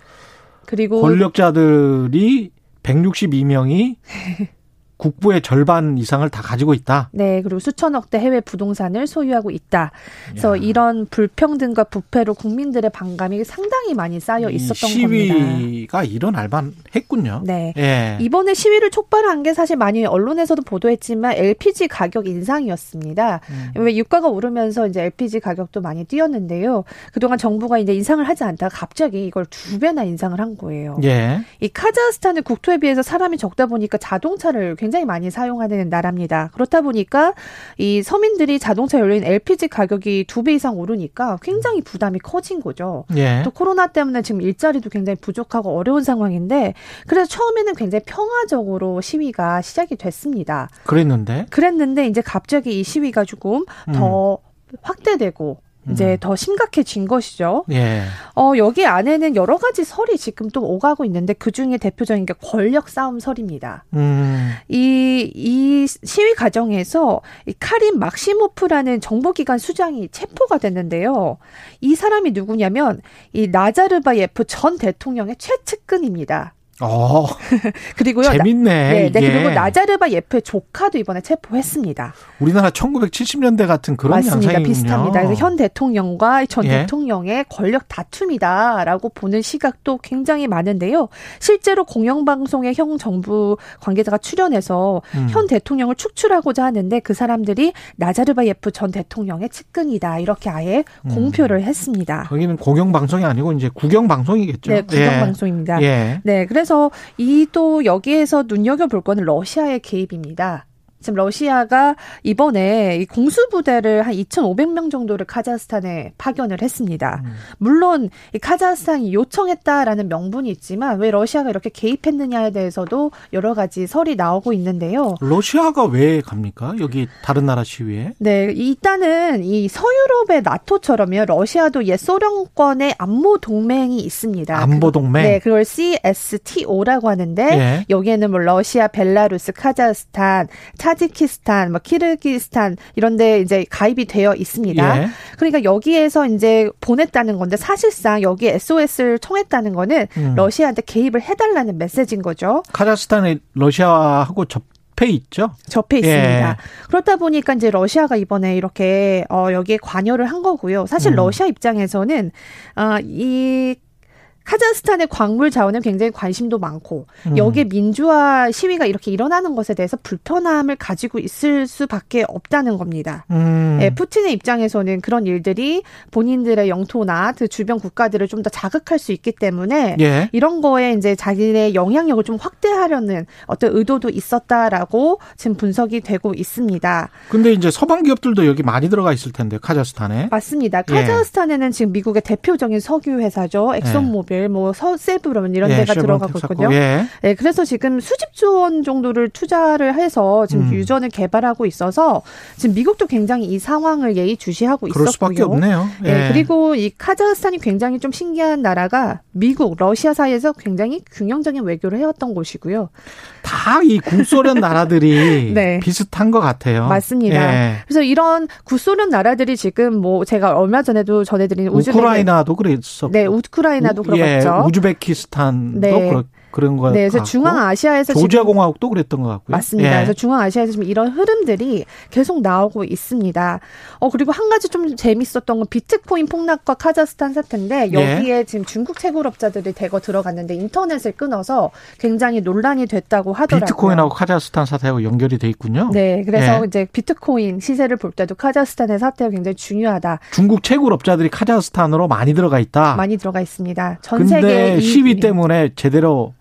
그리고 권력자들이 162명이 [LAUGHS] 국부의 절반 이상을 다 가지고 있다. 네, 그리고 수천억 대 해외 부동산을 소유하고 있다. 그래서 야. 이런 불평등과 부패로 국민들의 반감이 상당히 많이 쌓여 이 있었던 겁니다. 시위가 일어날 만했군요. 네. 예. 이번에 시위를 촉발한 게 사실 많이 언론에서도 보도했지만 LPG 가격 인상이었습니다. 음. 왜 유가가 오르면서 이제 LPG 가격도 많이 뛰었는데요. 그동안 정부가 이제 인상을 하지 않다가 갑자기 이걸 두 배나 인상을 한 거예요. 예. 이 카자흐스탄의 국토에 비해서 사람이 적다 보니까 자동차를 굉장히 굉장히 많이 사용하는 나라입니다. 그렇다 보니까 이 서민들이 자동차 연료인 LPG 가격이 두 배 이상 오르니까 굉장히 부담이 커진 거죠. 예. 또 코로나 때문에 지금 일자리도 굉장히 부족하고 어려운 상황인데 그래서 처음에는 굉장히 평화적으로 시위가 시작이 됐습니다. 그랬는데 그랬는데 이제 갑자기 이 시위가 조금 더 확대되고 이제 음. 더 심각해진 것이죠. 예. 어, 여기 안에는 여러 가지 설이 지금 또 오가고 있는데 그 중에 대표적인 게 권력 싸움 설입니다. 음. 이, 이 시위 과정에서 이 카린 막시모프라는 정보기관 수장이 체포가 됐는데요. 이 사람이 누구냐면 이 나자르바예프 전 대통령의 최측근입니다. 어. [LAUGHS] 그리고요. 나- 재밌네. 네, 네. 그리고 나자르바 예프의 조카도 이번에 체포했습니다. 우리나라 1970년대 같은 그런 맞습니다. 양상이군요. 비슷합니다. 그래서 현 대통령과 전 예. 대통령의 권력 다툼이다라고 보는 시각도 굉장히 많은데요. 실제로 공영방송의 형 정부 관계자가 출연해서 음. 현 대통령을 축출하고자 하는데 그 사람들이 나자르바 예프 전 대통령의 측근이다 이렇게 아예 음. 공표를 했습니다. 거기는 공영 방송이 아니고 이제 국영 방송이겠죠. 네, 국영방송입니다. 예. 예. 네, 그래서 이 또 여기에서 눈여겨볼 거는 러시아의 개입입니다. 지금 러시아가 이번에 이 공수부대를 한 2,500명 정도를 카자흐스탄에 파견을 했습니다. 음. 물론 이 카자흐스탄이 요청했다라는 명분이 있지만 왜 러시아가 이렇게 개입했느냐에 대해서도 여러 가지 설이 나오고 있는데요. 러시아가 왜 갑니까? 여기 다른 나라 시위에? 네, 일단은 이 서유럽의 나토처럼요. 러시아도 옛 소련권의 안보 동맹이 있습니다. 안보 동맹. 네, 그걸 CSTO라고 하는데 예. 여기에는 뭐 러시아, 벨라루스, 카자흐스탄, 타지키스탄, 뭐 키르기스탄 이런 데 이제 가입이 되어 있습니다. 예. 그러니까 여기에서 이제 보냈다는 건데 사실상 여기 SOS를 청했다는 거는 음. 러시아한테 개입을 해달라는 메시지인 거죠. 카자흐스탄이 러시아하고 접해 있죠. 접해 예. 있습니다. 그렇다 보니까 이제 러시아가 이번에 이렇게 어 여기에 관여를 한 거고요. 사실 음. 러시아 입장에서는 어이 카자흐스탄의 광물 자원에 굉장히 관심도 많고 음. 여기에 민주화 시위가 이렇게 일어나는 것에 대해서 불편함을 가지고 있을 수밖에 없다는 겁니다. 음. 예, 푸틴의 입장에서는 그런 일들이 본인들의 영토나 그 주변 국가들을 좀 더 자극할 수 있기 때문에 예. 이런 거에 이제 자기네 영향력을 좀 확대하려는 어떤 의도도 있었다라고 지금 분석이 되고 있습니다. 근데 이제 서방 기업들도 여기 많이 들어가 있을 텐데 카자흐스탄에. 맞습니다. 예. 카자흐스탄에는 지금 미국의 대표적인 석유 회사죠. 엑손모빌, 뭐 서, 세브론 이런 예, 데가 들어가고 텍사코. 있거든요. 예. 네, 그래서 지금 수십조 원 정도를 투자를 해서 지금 음. 유전을 개발하고 있어서 지금 미국도 굉장히 이 상황을 예의주시하고 그럴 있었고요. 수밖에 없네요. 예. 네, 그리고 이 카자흐스탄이 굉장히 좀 신기한 나라가 미국, 러시아 사이에서 굉장히 균형적인 외교를 해왔던 곳이고요. 다이 국소련 나라들이 [LAUGHS] 네. 비슷한 것 같아요. 맞습니다. 예. 그래서 이런 구소련 나라들이 지금 뭐 제가 얼마 전에도 전해드린 우즈베키 우크라이나도 그랬었고. 네, 우크라이나도 우- 그렇죠. 예, 우즈베키스탄도 네. 그런 그런 거 네, 그래서 같고. 중앙 아시아에서 조지아 공화국도 그랬던 것 같고요. 맞습니다. 예. 그래서 중앙 아시아에서 지금 이런 흐름들이 계속 나오고 있습니다. 어 그리고 한 가지 좀 재밌었던 건 비트코인 폭락과 카자흐스탄 사태인데 예. 여기에 지금 중국 채굴업자들이 대거 들어갔는데 인터넷을 끊어서 굉장히 논란이 됐다고 하더라고요. 비트코인하고 카자흐스탄 사태하고 연결이 돼 있군요. 네, 그래서 예. 이제 비트코인 시세를 볼 때도 카자흐스탄의 사태가 굉장히 중요하다. 중국 채굴업자들이 카자흐스탄으로 많이 들어가 있다. 많이 들어가 있습니다. 전 세계 시위 때문에 제대로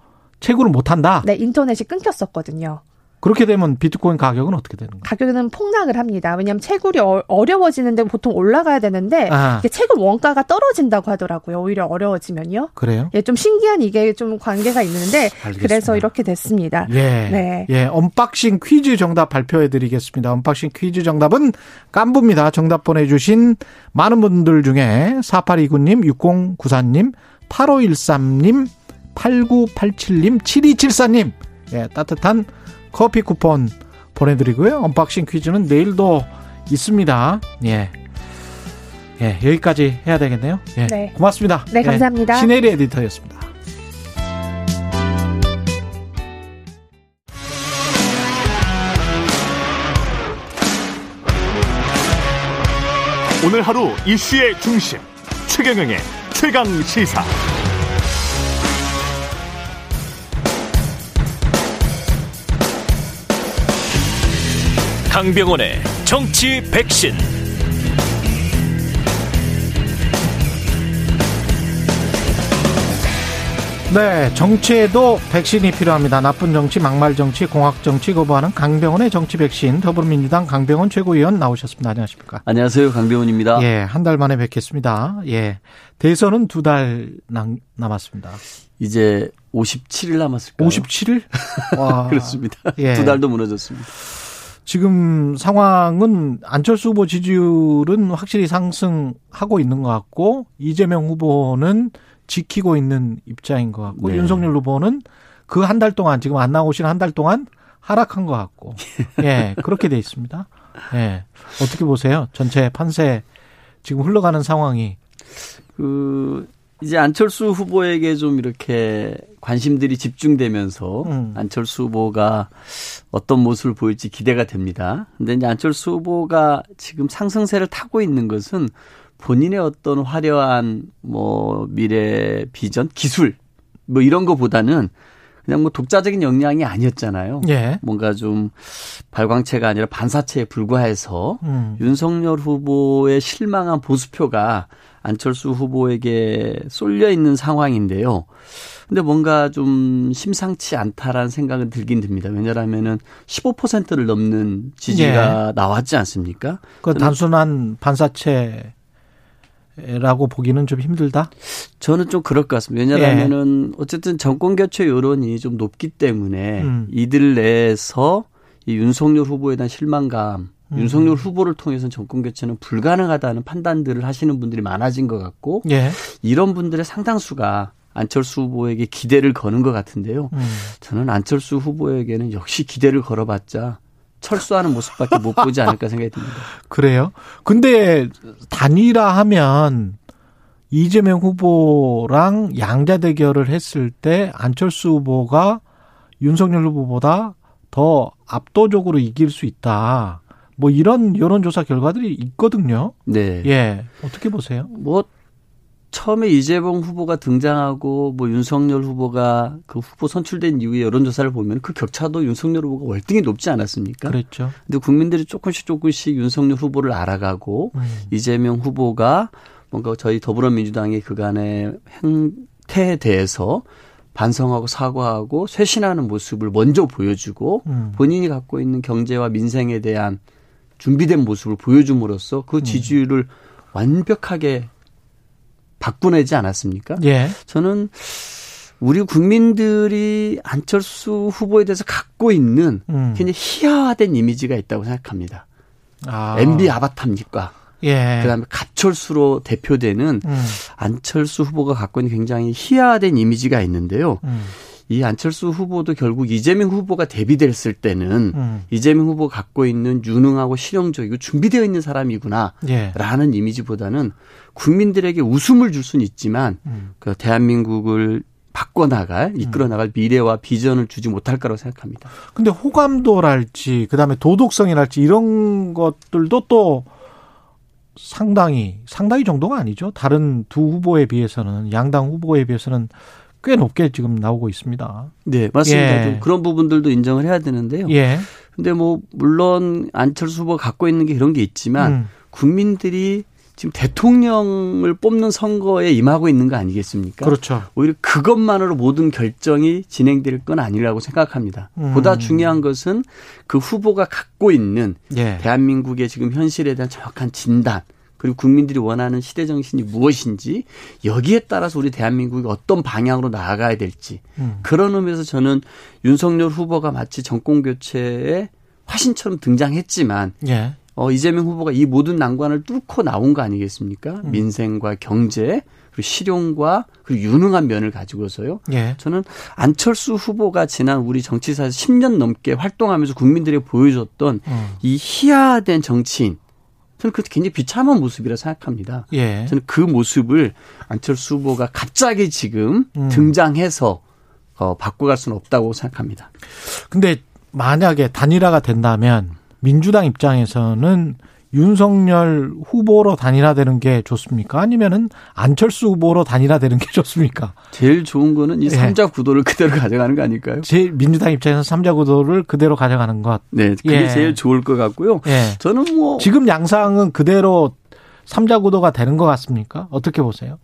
채굴을 못 한다. 네, 인터넷이 끊겼었거든요. 그렇게 되면 비트코인 가격은 어떻게 되는 거예요? 가격은 폭락을 합니다. 왜냐하면 채굴이 어- 어려워지는데 보통 올라가야 되는데 아. 이게 채굴 원가가 떨어진다고 하더라고요. 오히려 어려워지면요. 그래요? 예, 좀 신기한 이게 좀 관계가 있는데 알겠습니다. 그래서 이렇게 됐습니다. 예. 네. 예. unboxing 퀴즈 정답 발표해 드리겠습니다. unboxing 퀴즈 정답은 깐부입니다. 정답 보내주신 많은 분들 중에 4829님, 6094님, 8513님, 8987님, 7274님, 예, 따뜻한 커피 쿠폰 보내드리고요. unboxing 퀴즈는 내일도 있습니다. 예. 예, 여기까지 해야 되겠네요. 예. 네. 고맙습니다. 네, 감사합니다. 예, 신혜리 에디터였습니다. 오늘 하루 이슈의 중심 최경영의 최강 시사. 강병원의 정치 백신. 네, 정치에도 백신이 필요합니다. 나쁜 정치, 막말 정치, 공학 정치 거부하는 강병원의 정치 백신 더불어민주당 강병원 최고위원 나오셨습니다. 안녕하십니까? 안녕하세요, 강병원입니다. 예, 한 달 만에 뵙겠습니다. 예, 대선은 두 달 남았습니다. 이제 57일 남았을까요? 57일? [LAUGHS] 와, 그렇습니다. 예. 두 달도 무너졌습니다. 지금 상황은 안철수 후보 지지율은 확실히 상승하고 있는 것 같고 이재명 후보는 지키고 있는 입장인 것 같고 네. 윤석열 후보는 그 한 달 동안 지금 안 나오신 한 달 동안 하락한 것 같고 [LAUGHS] 예 그렇게 돼 있습니다. 예 어떻게 보세요? 전체 판세 지금 흘러가는 상황이 그 이제 안철수 후보에게 좀 이렇게 관심들이 집중되면서 음. 안철수 후보가 어떤 모습을 보일지 기대가 됩니다. 근데 이제 안철수 후보가 지금 상승세를 타고 있는 것은 본인의 어떤 화려한 뭐 미래 비전, 기술 뭐 이런 거보다는 그냥 뭐 독자적인 역량이 아니었잖아요. 예. 뭔가 좀 발광체가 아니라 반사체에 불과해서 음. 윤석열 후보의 실망한 보수표가 안철수 후보에게 쏠려 있는 상황인데요. 근데 뭔가 좀 심상치 않다라는 생각은 들긴 듭니다. 왜냐하면은 15%를 넘는 지지가 예. 나왔지 않습니까? 그 단순한 반사체 라고 보기는 좀 힘들다? 저는 좀 그럴 것 같습니다. 왜냐하면은 예. 어쨌든 정권 교체 여론이 좀 높기 때문에 음. 이들 내에서 이 윤석열 후보에 대한 실망감, 음. 윤석열 후보를 통해서 정권 교체는 불가능하다는 판단들을 하시는 분들이 많아진 것 같고 예. 이런 분들의 상당수가 안철수 후보에게 기대를 거는 것 같은데요. 음. 저는 안철수 후보에게는 역시 기대를 걸어봤자 철수하는 모습밖에 못 보지 않을까 생각이 듭니다. [LAUGHS] 그래요? 근데 단일화 하면 이재명 후보랑 양자 대결을 했을 때 안철수 후보가 윤석열 후보보다 더 압도적으로 이길 수 있다. 뭐 이런 여론조사 결과들이 있거든요. 네. 예. 어떻게 보세요? 뭐 처음에 이재명 후보가 등장하고 뭐 윤석열 후보가 그 후보 선출된 이후에 여론조사를 보면 그 격차도 윤석열 후보가 월등히 높지 않았습니까? 그렇죠. 근데 국민들이 조금씩 조금씩 윤석열 후보를 알아가고 음. 이재명 후보가 뭔가 저희 더불어민주당의 그간의 행태에 대해서 반성하고 사과하고 쇄신하는 모습을 먼저 보여주고 음. 본인이 갖고 있는 경제와 민생에 대한 준비된 모습을 보여줌으로써 그 음. 지지율을 음. 완벽하게 바꾸내지 않았습니까? 예. 저는 우리 국민들이 안철수 후보에 대해서 갖고 있는 음. 굉장히 희화화된 이미지가 있다고 생각합니다. 아. MB 아바타입니까? 예. 그다음에 가철수로 대표되는 음. 안철수 후보가 갖고 있는 굉장히 희화화된 이미지가 있는데요. 음. 이 안철수 후보도 결국 이재명 후보가 대비됐을 때는 음. 이재명 후보 가 갖고 있는 유능하고 실용적이고 준비되어 있는 사람이구나라는 예. 이미지보다는 국민들에게 웃음을 줄 수는 있지만 음. 그 대한민국을 바꿔 나갈 이끌어 나갈 미래와 비전을 주지 못할 거라고 생각합니다. 근데 호감도랄지 그다음에 도덕성이랄지 이런 것들도 또 상당히 상당히 정도가 아니죠. 다른 두 후보에 비해서는 양당 후보에 비해서는 꽤 높게 지금 나오고 있습니다. 네, 맞습니다. 예. 그런 부분들도 인정을 해야 되는데요. 예. 근데 뭐 물론 안철수 후보가 갖고 있는 게 이런 게 있지만 음. 국민들이 지금 대통령을 뽑는 선거에 임하고 있는 거 아니겠습니까? 그렇죠. 오히려 그것만으로 모든 결정이 진행될 건 아니라고 생각합니다. 음. 보다 중요한 것은 그 후보가 갖고 있는 예. 대한민국의 지금 현실에 대한 정확한 진단, 그리고 국민들이 원하는 시대 정신이 무엇인지 여기에 따라서 우리 대한민국이 어떤 방향으로 나아가야 될지 음. 그런 의미에서 저는 윤석열 후보가 마치 정권 교체의 화신처럼 등장했지만 예. 어, 이재명 후보가 이 모든 난관을 뚫고 나온 거 아니겠습니까? 음. 민생과 경제 그리고 실용과 그리고 유능한 면을 가지고서요. 예. 저는 안철수 후보가 지난 우리 정치사에서 10년 넘게 활동하면서 국민들에게 보여줬던 음. 이 희화된 정치인 저는 그것도 굉장히 비참한 모습이라 생각합니다. 예. 저는 그 모습을 안철수 후보가 갑자기 지금 음. 등장해서 어, 바꿔갈 수는 없다고 생각합니다. 근데 만약에 단일화가 된다면 민주당 입장에서는 윤석열 후보로 단일화되는 게 좋습니까? 아니면은 안철수 후보로 단일화되는 게 [LAUGHS] 좋습니까? 제일 좋은 거는 이 삼자 구도를 그대로 가져가는 거 아닐까요? 제일 민주당 입장에서 삼자 구도를 그대로 가져가는 것. 네, 그게 예. 제일 좋을 것 같고요. 예. 저는 뭐 지금 양상은 그대로 삼자 구도가 되는 것 같습니까? 어떻게 보세요?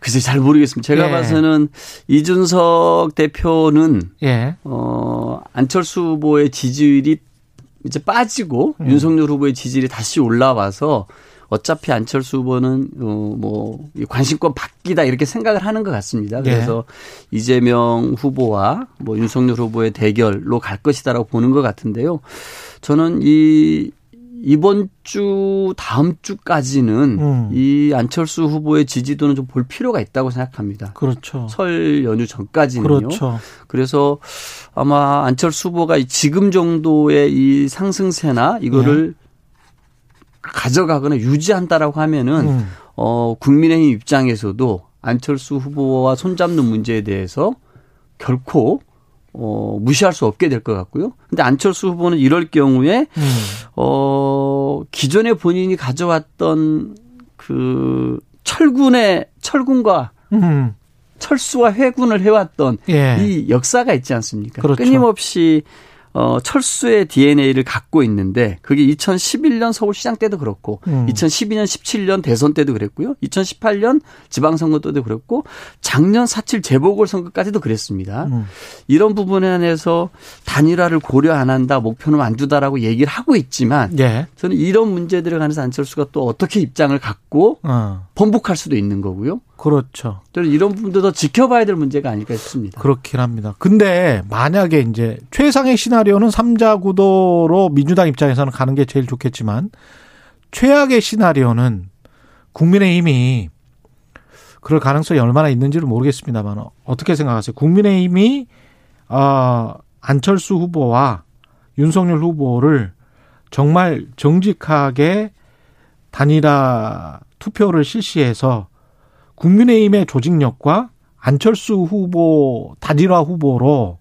글쎄 잘 모르겠습니다. 제가 예. 봐서는 이준석 대표는 예. 어 안철수 후보의 지지율이 이제 빠지고 음. 윤석열 후보의 지지율이 다시 올라와서 어차피 안철수 후보는 어뭐 관심권 받기다 이렇게 생각을 하는 것 같습니다. 그래서 이재명 후보와 뭐 윤석열 후보의 대결로 갈 것이다라고 보는 것 같은데요. 저는 이 이번 주 다음 주까지는 음. 이 안철수 후보의 지지도는 좀 볼 필요가 있다고 생각합니다. 그렇죠. 설 연휴 전까지는요. 그렇죠. 그래서 아마 안철수 후보가 이 지금 정도의 이 상승세나 이거를 네. 가져가거나 유지한다라고 하면은 음. 어 국민의힘 입장에서도 안철수 후보와 손잡는 문제에 대해서 결코 어 무시할 수 없게 될 것 같고요. 근데 안철수 후보는 이럴 경우에 음. 어 기존에 본인이 가져왔던 그 철군의 철군과 음. 철수와 회군을 해왔던 예. 이 역사가 있지 않습니까? 그렇죠. 끊임없이 어, 철수의 DNA를 갖고 있는데 그게 2011년 서울시장 때도 그렇고 음. 2012년 17년 대선 때도 그랬고요. 2018년 지방선거 때도 그랬고 작년 4.7 재보궐선거까지도 그랬습니다. 음. 이런 부분에 한해서 단일화를 고려 안 한다, 목표는 안 두다라고 얘기를 하고 있지만 예. 저는 이런 문제들에 관해서 안철수가 또 어떻게 입장을 갖고 어. 번복할 수도 있는 거고요. 그렇죠. 저는 이런 부분도 더 지켜봐야 될 문제가 아닐까 싶습니다. 그렇긴 합니다. 근데 만약에 이제 최상의 시나리오는 삼자 구도로 민주당 입장에서는 가는 게 제일 좋겠지만 최악의 시나리오는 국민의힘이 그럴 가능성이 얼마나 있는지를 모르겠습니다만 어떻게 생각하세요? 국민의힘이 어, 안철수 후보와 윤석열 후보를 정말 정직하게 단일화 투표를 실시해서 국민의힘의 조직력과 안철수 후보 단일화 후보로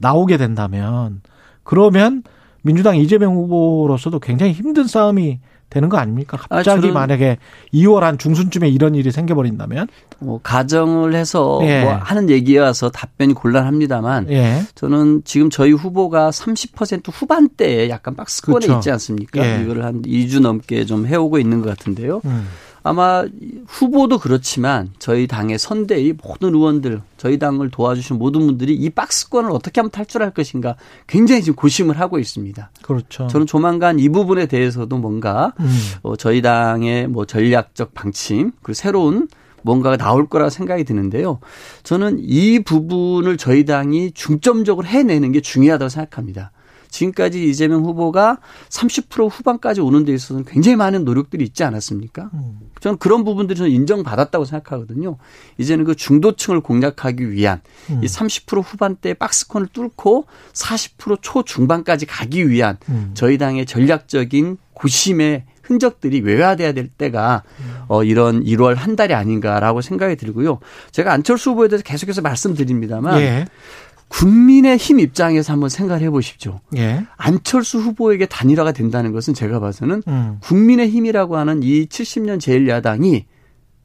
나오게 된다면 그러면 민주당 이재명 후보로서도 굉장히 힘든 싸움이 되는 거 아닙니까? 갑자기 저는- 만약에 2월 한 중순쯤에 이런 일이 생겨버린다면 뭐 가정을 해서 예. 뭐 하는 얘기여서 답변이 곤란합니다만 예. 저는 지금 저희 후보가 30% 후반대에 약간 박스권에 그렇죠. 있지 않습니까? 예. 이거를 한 2주 넘게 좀 해오고 있는 것 같은데요. 음. 아마 후보도 그렇지만 저희 당의 선대의 모든 의원들, 저희 당을 도와주신 모든 분들이 이 박스권을 어떻게 하면 탈출할 것인가 굉장히 지금 고심을 하고 있습니다. 그렇죠. 저는 조만간 이 부분에 대해서도 뭔가 음. 어, 저희 당의 뭐 전략적 방침 그리고 새로운 뭔가가 나올 거라 생각이 드는데요. 저는 이 부분을 저희 당이 중점적으로 해내는 게 중요하다고 생각합니다. 지금까지 이재명 후보가 30% 후반까지 오는 데 있어서는 굉장히 많은 노력들이 있지 않았습니까? 음. 저는 그런 부분들이 저는 인정받았다고 생각하거든요. 이제는 그 중도층을 공략하기 위한 음. 이30% 후반대 박스권을 뚫고 40% 초중반까지 가기 위한 음. 저희 당의 전략적인 고심의 흔적들이 외화돼야 될 때가 어 이런 1월 한 달이 아닌가라고 생각이 들고요. 제가 안철수 후보에 대해서 계속해서 말씀드립니다만 예. 국민의 힘 입장에서 한번 생각을 해 보십시오. 예. 안철수 후보에게 단일화가 된다는 것은 제가 봐서는 음. 국민의 힘이라고 하는 이 70년 제1야당이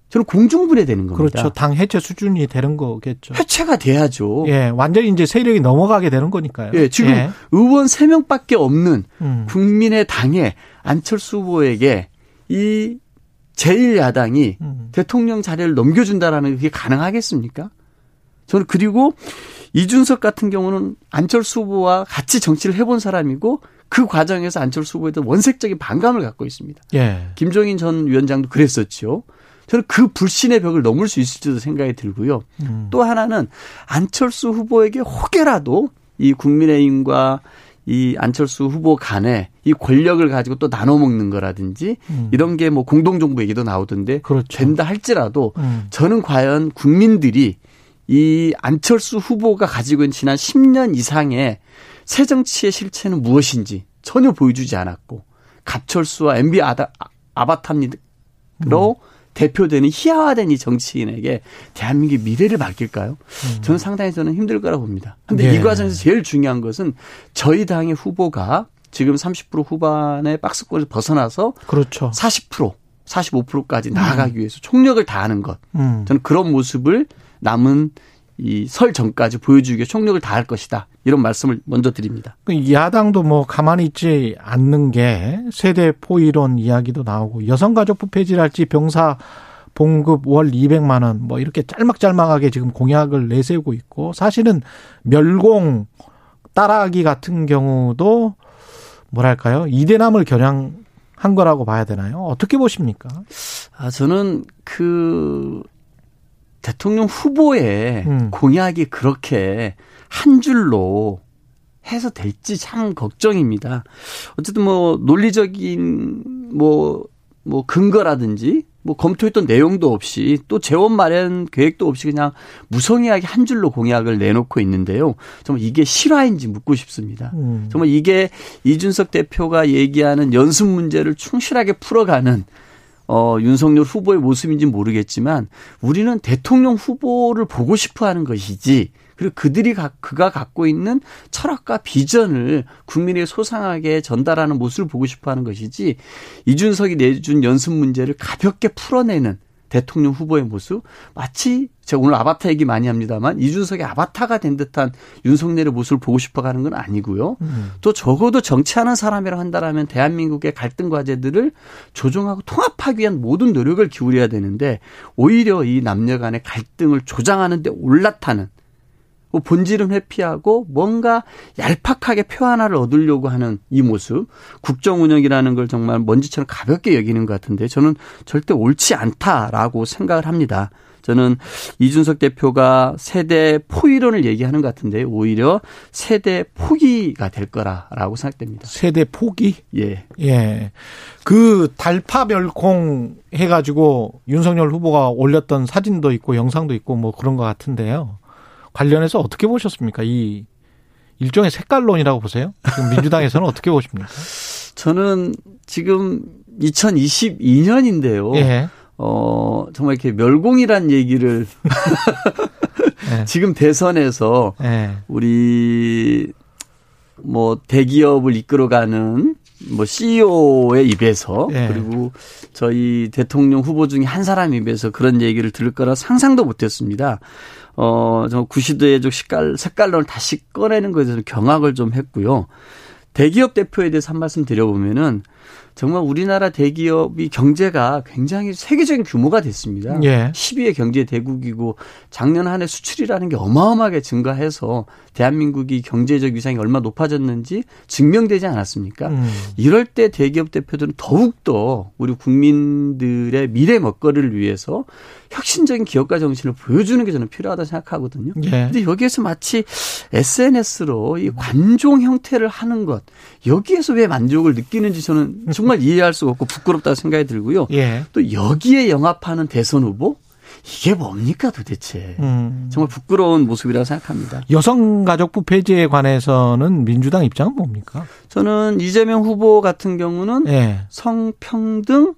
저는 공중분해되는 겁니다. 그렇죠. 당 해체 수준이 되는 거겠죠. 해체가 돼야죠. 예, 완전히 이제 세력이 넘어가게 되는 거니까요. 예, 지금 예. 의원 3명밖에 없는 음. 국민의 당에 안철수 후보에게 이 제1야당이 음. 대통령 자리를 넘겨준다라는 게 가능하겠습니까? 저는 그리고 이준석 같은 경우는 안철수 후보와 같이 정치를 해본 사람이고 그 과정에서 안철수 후보에 대한 원색적인 반감을 갖고 있습니다. 예. 김종인 전 위원장도 그랬었죠. 저는 그 불신의 벽을 넘을 수 있을지도 생각이 들고요. 음. 또 하나는 안철수 후보에게 혹여라도 이 국민의힘과 이 안철수 후보 간에 이 권력을 가지고 또 나눠 먹는 거라든지 음. 이런 게 뭐 공동정부 얘기도 나오던데 그렇죠. 된다 할지라도 음. 저는 과연 국민들이 이 안철수 후보가 가지고 있는 지난 10년 이상의 새 정치의 실체는 무엇인지 전혀 보여주지 않았고 갑철수와 MB 아다, 아바타로 음. 대표되는 희화화된 이 정치인에게 대한민국의 미래를 맡길까요? 저는 상당히 저는 힘들 거라고 봅니다. 근데 예. 이 과정에서 제일 중요한 것은 저희 당의 후보가 지금 30% 후반의 박스권을 벗어나서 그렇죠. 40% 45%까지 나아가기 위해서 총력을 다하는 것. 음. 저는 그런 모습을 남은 이 설 전까지 보여주기 위해 총력을 다할 것이다. 이런 말씀을 먼저 드립니다. 그 야당도 뭐 가만히 있지 않는 게 세대 포 이론 이야기도 나오고 여성가족부 폐지랄지 병사 봉급 월 200만 원 뭐 이렇게 짤막짤막하게 지금 공약을 내세우고 있고 사실은 멸공 따라하기 같은 경우도 뭐랄까요 이대남을 겨냥한 거라고 봐야 되나요? 어떻게 보십니까? 아 저는 그 대통령 후보의 음. 공약이 그렇게 한 줄로 해서 될지 참 걱정입니다. 어쨌든 뭐 논리적인 뭐, 뭐 근거라든지 뭐 검토했던 내용도 없이 또 재원 마련 계획도 없이 그냥 무성의하게 한 줄로 공약을 내놓고 있는데요. 정말 이게 실화인지 묻고 싶습니다. 음. 정말 이게 이준석 대표가 얘기하는 연습 문제를 충실하게 풀어가는 어, 윤석열 후보의 모습인지 모르겠지만 우리는 대통령 후보를 보고 싶어 하는 것이지 그리고 그들이 가, 그가 갖고 있는 철학과 비전을 국민에게 소상하게 전달하는 모습을 보고 싶어 하는 것이지 이준석이 내준 연습 문제를 가볍게 풀어내는 대통령 후보의 모습 마치 제가 오늘 아바타 얘기 많이 합니다만 이준석의 아바타가 된 듯한 윤석열의 모습을 보고 싶어 가는 건 아니고요. 음. 또 적어도 정치하는 사람이라고 한다라면 대한민국의 갈등 과제들을 조정하고 통합하기 위한 모든 노력을 기울여야 되는데 오히려 이 남녀 간의 갈등을 조장하는 데 올라타는 뭐 본질은 회피하고 뭔가 얄팍하게 표 하나를 얻으려고 하는 이 모습 국정 운영이라는 걸 정말 먼지처럼 가볍게 여기는 것 같은데 저는 절대 옳지 않다라고 생각을 합니다. 저는 이준석 대표가 세대 포이론을 얘기하는 것 같은데 오히려 세대 포기가 될 거라라고 생각됩니다. 세대 포기? 예. 예. 그 달파 멸콩 해가지고 윤석열 후보가 올렸던 사진도 있고 영상도 있고 뭐 그런 것 같은데요. 관련해서 어떻게 보셨습니까? 이 일종의 색깔론이라고 보세요? 지금 민주당에서는 어떻게 보십니까? [LAUGHS] 저는 지금 2022년인데요. 예. 어, 정말 이렇게 멸공이란 얘기를 [LAUGHS] 예. 지금 대선에서 예. 우리 뭐 대기업을 이끌어가는 뭐 CEO의 입에서 예. 그리고 저희 대통령 후보 중에 한 사람 입에서 그런 얘기를 들을 거라 상상도 못 했습니다. 어, 저 구시대적 색깔 색깔론을 다시 꺼내는 것에 대해서 경악을 좀 했고요. 대기업 대표에 대해서 한 말씀 드려보면은 정말 우리나라 대기업이 경제가 굉장히 세계적인 규모가 됐습니다. 예. 10위의 경제 대국이고 작년 한 해 수출이라는 게 어마어마하게 증가해서 대한민국이 경제적 위상이 얼마 높아졌는지 증명되지 않았습니까? 음. 이럴 때 대기업 대표들은 더욱더 우리 국민들의 미래 먹거리를 위해서 혁신적인 기업가 정신을 보여주는 게 저는 필요하다 생각하거든요. 예. 근데 여기에서 마치 SNS로 이 관종 형태를 하는 것 여기에서 왜 만족을 느끼는지 저는 정말 이해할 수가 없고 부끄럽다고 생각이 들고요. 예. 또 여기에 영합하는 대선 후보 이게 뭡니까 도대체 음. 정말 부끄러운 모습이라고 생각합니다. 여성가족부 폐지에 관해서는 민주당 입장은 뭡니까? 저는 이재명 후보 같은 경우는 예. 성평등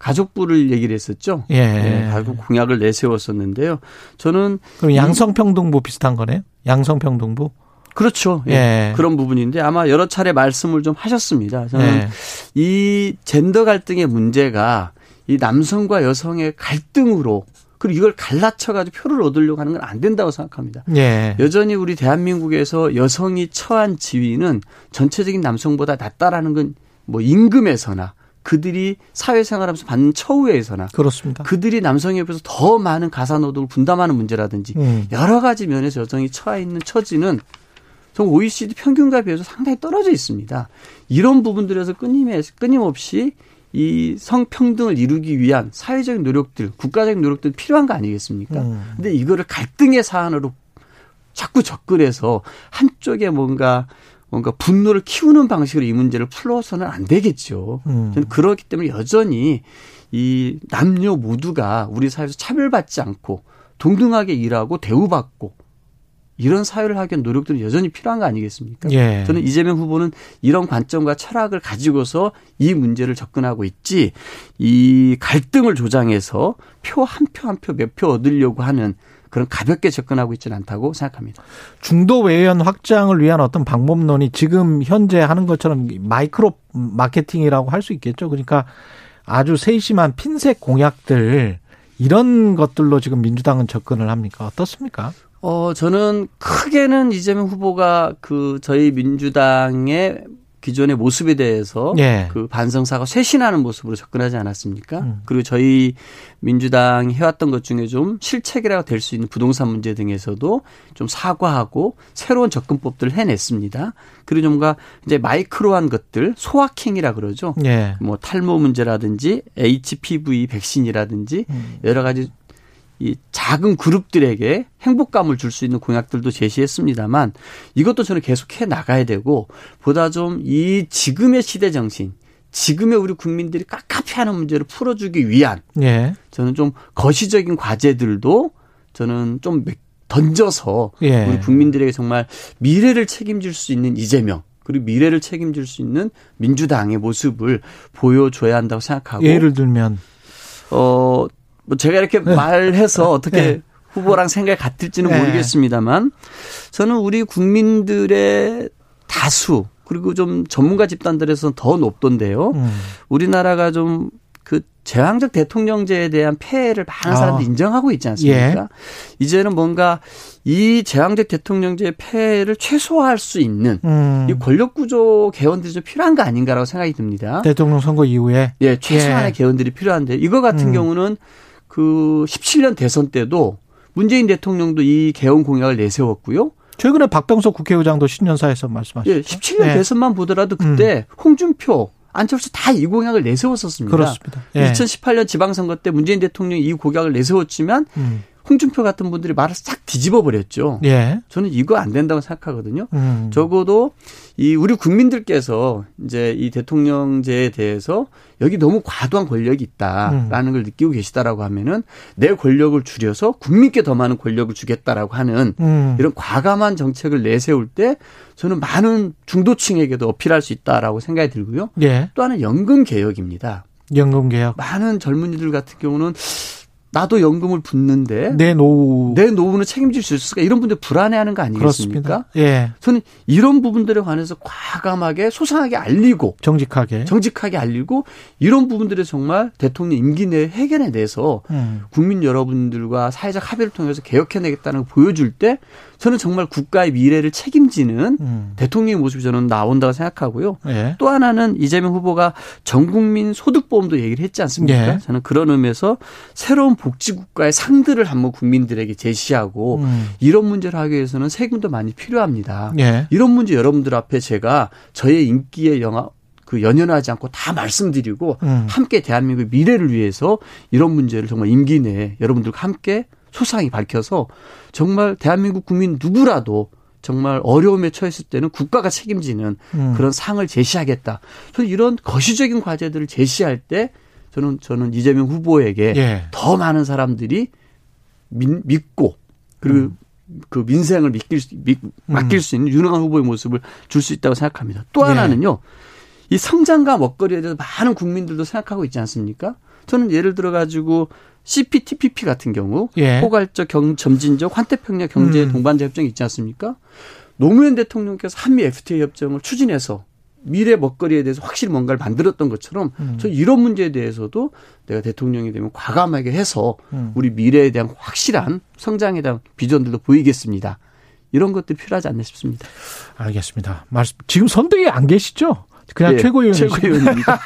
가족부를 얘기를 했었죠. 예. 네, 가족 공약을 내세웠었는데요. 저는 그럼 양성평등부 비슷한 거네요? 양성평등부? 그렇죠. 예. 예. 그런 부분인데 아마 여러 차례 말씀을 좀 하셨습니다. 저는 예. 이 젠더 갈등의 문제가 이 남성과 여성의 갈등으로 그리고 이걸 갈라쳐가지고 표를 얻으려고 하는 건 안 된다고 생각합니다. 예. 여전히 우리 대한민국에서 여성이 처한 지위는 전체적인 남성보다 낮다라는 건 뭐 임금에서나 그들이 사회생활하면서 받는 처우에서나 그렇습니다. 그들이 남성에 비해서 더 많은 가사노동을 분담하는 문제라든지 음. 여러 가지 면에서 여성이 처해 있는 처지는 정 OECD 평균과 비해서 상당히 떨어져 있습니다. 이런 부분들에서 끊임없이 이 성평등을 이루기 위한 사회적인 노력들, 국가적인 노력들 필요한 거 아니겠습니까? 음. 근데 이거를 갈등의 사안으로 자꾸 접근해서 한쪽에 뭔가 뭔가 분노를 키우는 방식으로 이 문제를 풀어서는 안 되겠죠. 음. 저는 그렇기 때문에 여전히 이 남녀 모두가 우리 사회에서 차별받지 않고 동등하게 일하고 대우받고 이런 사회를 하기 위한 노력들은 여전히 필요한 거 아니겠습니까? 예. 저는 이재명 후보는 이런 관점과 철학을 가지고서 이 문제를 접근하고 있지 이 갈등을 조장해서 표 한 표 한 표 몇 표 얻으려고 하는 그런 가볍게 접근하고 있지는 않다고 생각합니다. 중도 외연 확장을 위한 어떤 방법론이 지금 현재 하는 것처럼 마이크로 마케팅이라고 할 수 있겠죠. 그러니까 아주 세심한 핀셋 공약들 이런 것들로 지금 민주당은 접근을 합니까? 어떻습니까? 어, 저는 크게는 이재명 후보가 그 저희 민주당의 기존의 모습에 대해서 예. 그 반성사가 쇄신하는 모습으로 접근하지 않았습니까? 음. 그리고 저희 민주당이 해왔던 것 중에 좀 실책이라고 될 수 있는 부동산 문제 등에서도 좀 사과하고 새로운 접근법들을 해냈습니다. 그리고 뭔가 이제 마이크로한 것들 소확행이라 그러죠. 예. 뭐 탈모 문제라든지 HPV 백신이라든지 음. 여러 가지 이 작은 그룹들에게 행복감을 줄 수 있는 공약들도 제시했습니다만 이것도 저는 계속해 나가야 되고 보다 좀 이 지금의 시대 정신, 지금의 우리 국민들이 깝깝해하는 문제를 풀어주기 위한 예. 저는 좀 거시적인 과제들도 저는 좀 던져서 예. 우리 국민들에게 정말 미래를 책임질 수 있는 이재명 그리고 미래를 책임질 수 있는 민주당의 모습을 보여줘야 한다고 생각하고 예를 들면 어, 뭐 제가 이렇게 말해서 어떻게 네. 후보랑 생각이 같을지는 네. 모르겠습니다만 저는 우리 국민들의 다수 그리고 좀 전문가 집단들에서는 더 높던데요. 음. 우리나라가 좀 그 제왕적 대통령제에 대한 폐해를 많은 아. 사람들이 인정하고 있지 않습니까? 예. 이제는 뭔가 이 제왕적 대통령제의 폐해를 최소화할 수 있는 음. 이 권력 구조 개헌들이 좀 필요한 거 아닌가라고 생각이 듭니다. 대통령 선거 이후에 예, 최소한의 예. 개헌들이 필요한데 이거 같은 음. 경우는 그 17년 대선 때도 문재인 대통령도 이 개헌 공약을 내세웠고요. 최근에 박병석 국회의장도 신년사에서 말씀하셨죠. 예, 17년 예. 대선만 보더라도 그때 홍준표, 안철수 다 이 공약을 내세웠었습니다. 그렇습니다. 예. 2018년 지방선거 때 문재인 대통령이 이 공약을 내세웠지만 음. 홍준표 같은 분들이 말을 싹 뒤집어 버렸죠. 예. 저는 이거 안 된다고 생각하거든요. 음. 적어도 이 우리 국민들께서 이제 이 대통령제에 대해서 여기 너무 과도한 권력이 있다라는 걸 느끼고 계시다라고 하면은 내 권력을 줄여서 국민께 더 많은 권력을 주겠다라고 하는 음. 이런 과감한 정책을 내세울 때 저는 많은 중도층에게도 어필할 수 있다라고 생각이 들고요. 예. 또 하나는 연금 개혁입니다. 연금 개혁. 많은 젊은이들 같은 경우는 나도 연금을 붓는데 내 노후 내 노후는 책임질 수 있을까 이런 분들 불안해하는 거 아니겠습니까? 그렇습니다. 예. 저는 이런 부분들에 관해서 과감하게 소상하게 알리고 정직하게. 정직하게 알리고 이런 부분들을 정말 대통령 임기 내에 해결해 내서 음. 국민 여러분들과 사회적 합의를 통해서 개혁해내겠다는 걸 보여줄 때 저는 정말 국가의 미래를 책임지는 음. 대통령의 모습이 저는 나온다고 생각하고요. 예. 또 하나는 이재명 후보가 전국민 소득보험도 얘기를 했지 않습니까? 예. 저는 그런 의미에서 새로운 복지국가의 상들을 한번 국민들에게 제시하고 음. 이런 문제를 하기 위해서는 세금도 많이 필요합니다. 예. 이런 문제 여러분들 앞에 제가 저의 인기에 영화 그 연연하지 않고 다 말씀드리고 음. 함께 대한민국의 미래를 위해서 이런 문제를 정말 임기 내에 여러분들과 함께 소상히 밝혀서 정말 대한민국 국민 누구라도 정말 어려움에 처했을 때는 국가가 책임지는 음. 그런 상을 제시하겠다. 저는 이런 거시적인 과제들을 제시할 때 저는 저는 이재명 후보에게 예. 더 많은 사람들이 민- 믿고 그리고 그 민생을 맡길 수, 믿- 맡길 수 있는 유능한 후보의 모습을 줄 수 있다고 생각합니다. 또 예. 하나는요. 이 성장과 먹거리에 대해서 많은 국민들도 생각하고 있지 않습니까? 저는 예를 들어 가지고 CPTPP 같은 경우 예. 포괄적 경, 점진적 환태평양 경제 음. 동반자 협정이 있지 않습니까? 노무현 대통령께서 한미 FTA 협정을 추진해서 미래 먹거리에 대해서 확실히 뭔가를 만들었던 것처럼 음. 저 이런 문제에 대해서도 내가 대통령이 되면 과감하게 해서 음. 우리 미래에 대한 확실한 성장에 대한 비전들도 보이겠습니다. 이런 것들이 필요하지 않나 싶습니다. 알겠습니다. 말씀 지금 선대위 안 계시죠? 그냥 예, 최고위원이시죠? 최고위원입니다.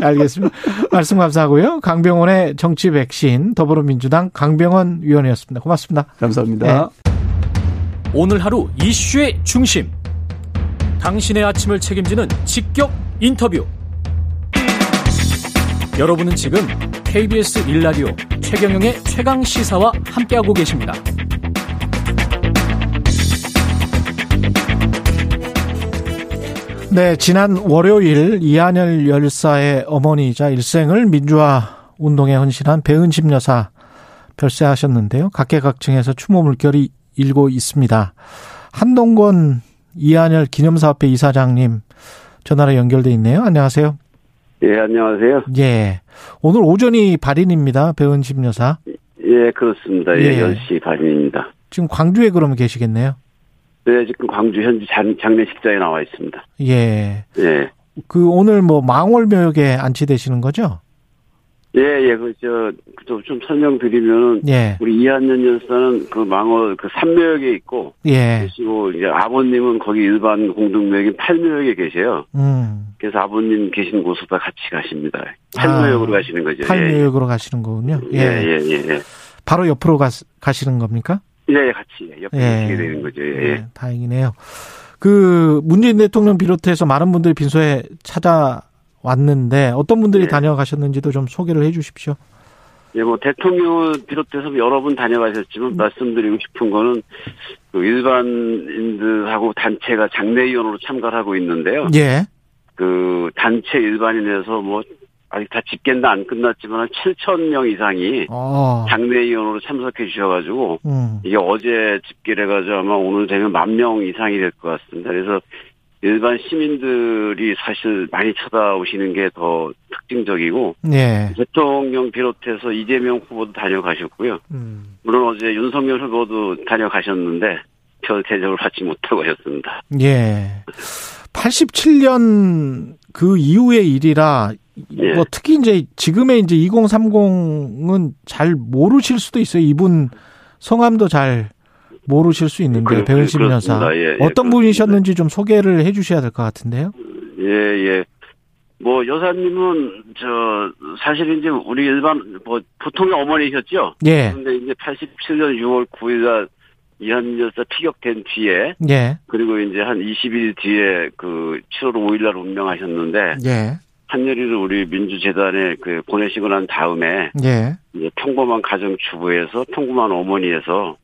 [LAUGHS] 알겠습니다. 말씀 감사하고요. 강병원의 정치 백신 더불어민주당 강병원 위원이었습니다. 고맙습니다. 감사합니다. 오늘 하루 이슈의 중심. 당신의 아침을 책임지는 직격 인터뷰. 여러분은 지금 KBS 1라디오 최경영의 최강 시사와 함께하고 계십니다. 네, 지난 월요일 이한열 열사의 어머니이자 일생을 민주화 운동에 헌신한 배은심 여사 별세하셨는데요. 각계각층에서 추모 물결이 일고 있습니다. 한동권 이한열 기념사업회 이사장님 전화로 연결돼 있네요. 안녕하세요. 예, 안녕하세요. 예. 오늘 오전이 발인입니다. 배은심 여사. 예, 그렇습니다. 예, 예. 10시 반입니다. 지금 광주에 그러면 계시겠네요. 네, 지금 광주 현지 장, 장례식장에 나와 있습니다. 예. 예. 그 오늘 뭐 망월묘역에 안치되시는 거죠? 예, 예, 그, 저, 좀, 좀 설명드리면은, 예. 우리 이한년 열사는 그 망어 그 삼묘역에 있고, 예. 계시고, 이제 아버님은 거기 일반 공동묘역인 팔묘역에 계세요. 음. 그래서 아버님 계신 곳으로 같이 가십니다. 팔묘역으로 아, 가시는 거죠. 팔묘역으로 가시는 거군요. 예, 예, 예, 예. 바로 옆으로 가, 가시는 겁니까? 예, 예, 같이 옆에 예. 계시게 되는 거죠. 예. 예, 다행이네요. 그 문재인 대통령 비롯해서 많은 분들이 빈소에 찾아왔는데 어떤 분들이 예. 다녀가셨는지도 좀 소개를 해 주십시오. 예, 뭐 대통령을 비롯해서 여러 분 다녀가셨지만 말씀드리고 싶은 거는 그 일반인들하고 단체가 장례위원으로 참가를 하고 있는데요. 예. 그 단체 일반인에서 뭐 아직 다 집계는 안 끝났지만 한 7천 명 이상이 어. 장례위원으로 참석해 주셔가지고 음. 이게 어제 집계를 해가지고 아마 오늘 되면 만 명 이상이 될 것 같습니다. 그래서 일반 시민들이 사실 많이 찾아오시는 게 더 특징적이고 예. 대통령 비롯해서 이재명 후보도 다녀가셨고요. 음. 물론 어제 윤석열 후보도 다녀가셨는데 별 대접을 받지 못하고 하셨습니다. 예. 87년 그 이후의 일이라 예. 뭐 특히 이제 지금의 이제 2030은 잘 모르실 수도 있어요. 이분 성함도 잘 모르실 수 있는데 그- 배은심 그- 여사. 예, 예, 어떤. 분이셨는지 좀 소개를 해주셔야 될 것 같은데요. 예, 예. 뭐 여사님은 저 사실 이제 우리 일반 뭐 보통의 어머니셨죠. 예, 그런데 이제 87년 6월 9일날 이한민 여사 피격된 뒤에 예, 그리고 이제 한 20일 뒤에 그 7월 5일날 운명하셨는데 예, 한여리를 우리 민주재단에 그 보내시고 난 다음에 예, 이제 평범한 가정 주부에서 평범한 어머니에서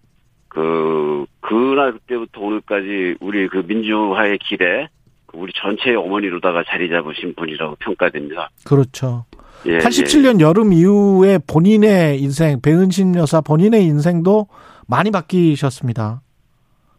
그 그날 그때부터 오늘까지 우리 그 민주화의 길에 그 우리 전체의 어머니로다가 자리 잡으신 분이라고 평가됩니다. 그렇죠. 예, 87년 여름 이후에 본인의 인생 배은심 여사 본인의 인생도 많이 바뀌셨습니다.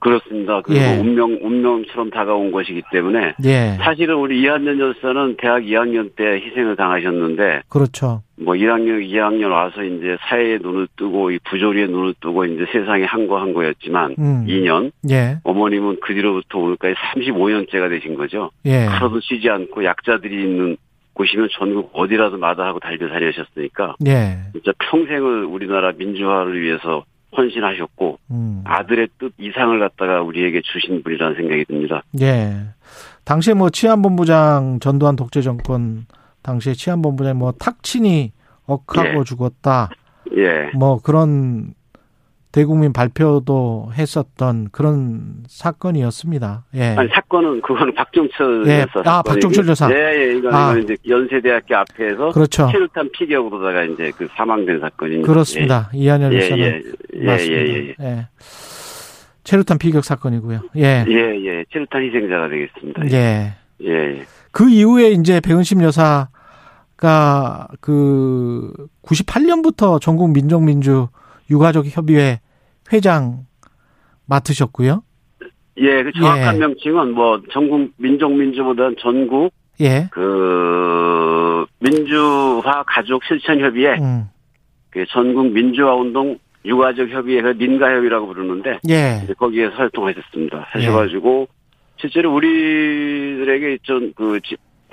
그렇습니다. 그리고 예. 운명 운명처럼 다가온 것이기 때문에 예, 사실은 우리 이한년 열사는 대학 2학년 때 희생을 당하셨는데 그렇죠. 뭐 1학년, 2학년 와서 이제 사회의 눈을 뜨고 이 부조리의 눈을 뜨고 이제 세상에 한거한 거였지만 음. 2년 예, 어머님은 그 뒤로부터 오늘까지 35년째가 되신 거죠. 예, 하루도 쉬지 않고 약자들이 있는 곳이면 전국 어디라도 마다하고 달려 다니셨으니까 예, 진짜 평생을 우리나라 민주화를 위해서 헌신하셨고 음. 아들의 뜻 이상을 갖다가 우리에게 주신 분이라는 생각이 듭니다. 예. 당시에 뭐 치안본부장 전두환 독재 정권 당시에 치안본부장 뭐 탁친이 억하고 예. 죽었다. 예. 뭐 그런 대국민 발표도 했었던 그런 사건이었습니다. 예. 아니 사건은 그거는 박종철 예. 여사 아. 박종철 여사. 예, 예. 이거는 아. 이제 연세대학교 앞에서 그렇죠. 체류탄 피격으로다가 이제 그 사망된 사건입니다. 그렇습니다. 이한열 예, 여사는 예, 예, 맞습니다. 예, 예, 예. 체류탄 피격 사건이고요. 예. 예, 예. 체류탄 희생자가 되겠습니다. 예. 예, 예. 그 이후에 이제 배은심 여사가 그 98년부터 전국 민족민주 유가족 협의회 회장 맡으셨고요. 예, 그 정확한 예. 명칭은 뭐 전국 민족 민주보다는 전국 예. 그 민주화 가족 실천 협의회, 음. 그 전국 민주화 운동 유가족 협의회가 민가협이라고 부르는데 예. 거기에서 활동하셨습니다. 하셔 가지고 실제로 우리들에게 좀그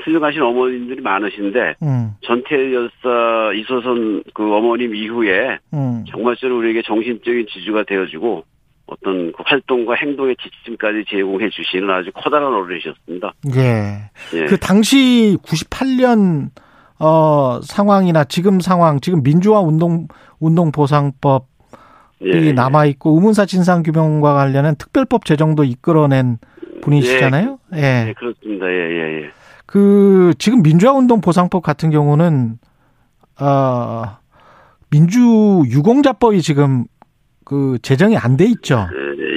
훌륭하신 어머님들이 많으신데 음. 전태 열사 이소선 그 어머님 이후에 음. 정말로 우리에게 정신적인 지주가 되어주고 어떤 그 활동과 행동의 지침까지 제공해 주시는 아주 커다란 어른이셨습니다. 예. 예. 그 당시 98년 어 상황이나 지금 상황, 지금 민주화 운동 운동 보상법이 예. 남아 있고 의문사 진상 규명과 관련한 특별법 제정도 이끌어낸 분이시잖아요. 예. 네, 그렇습니다. 예, 예, 예. 그 지금 민주화 운동 보상법 같은 경우는 어 민주 유공자법이 지금 그 제정이 안 돼 있죠.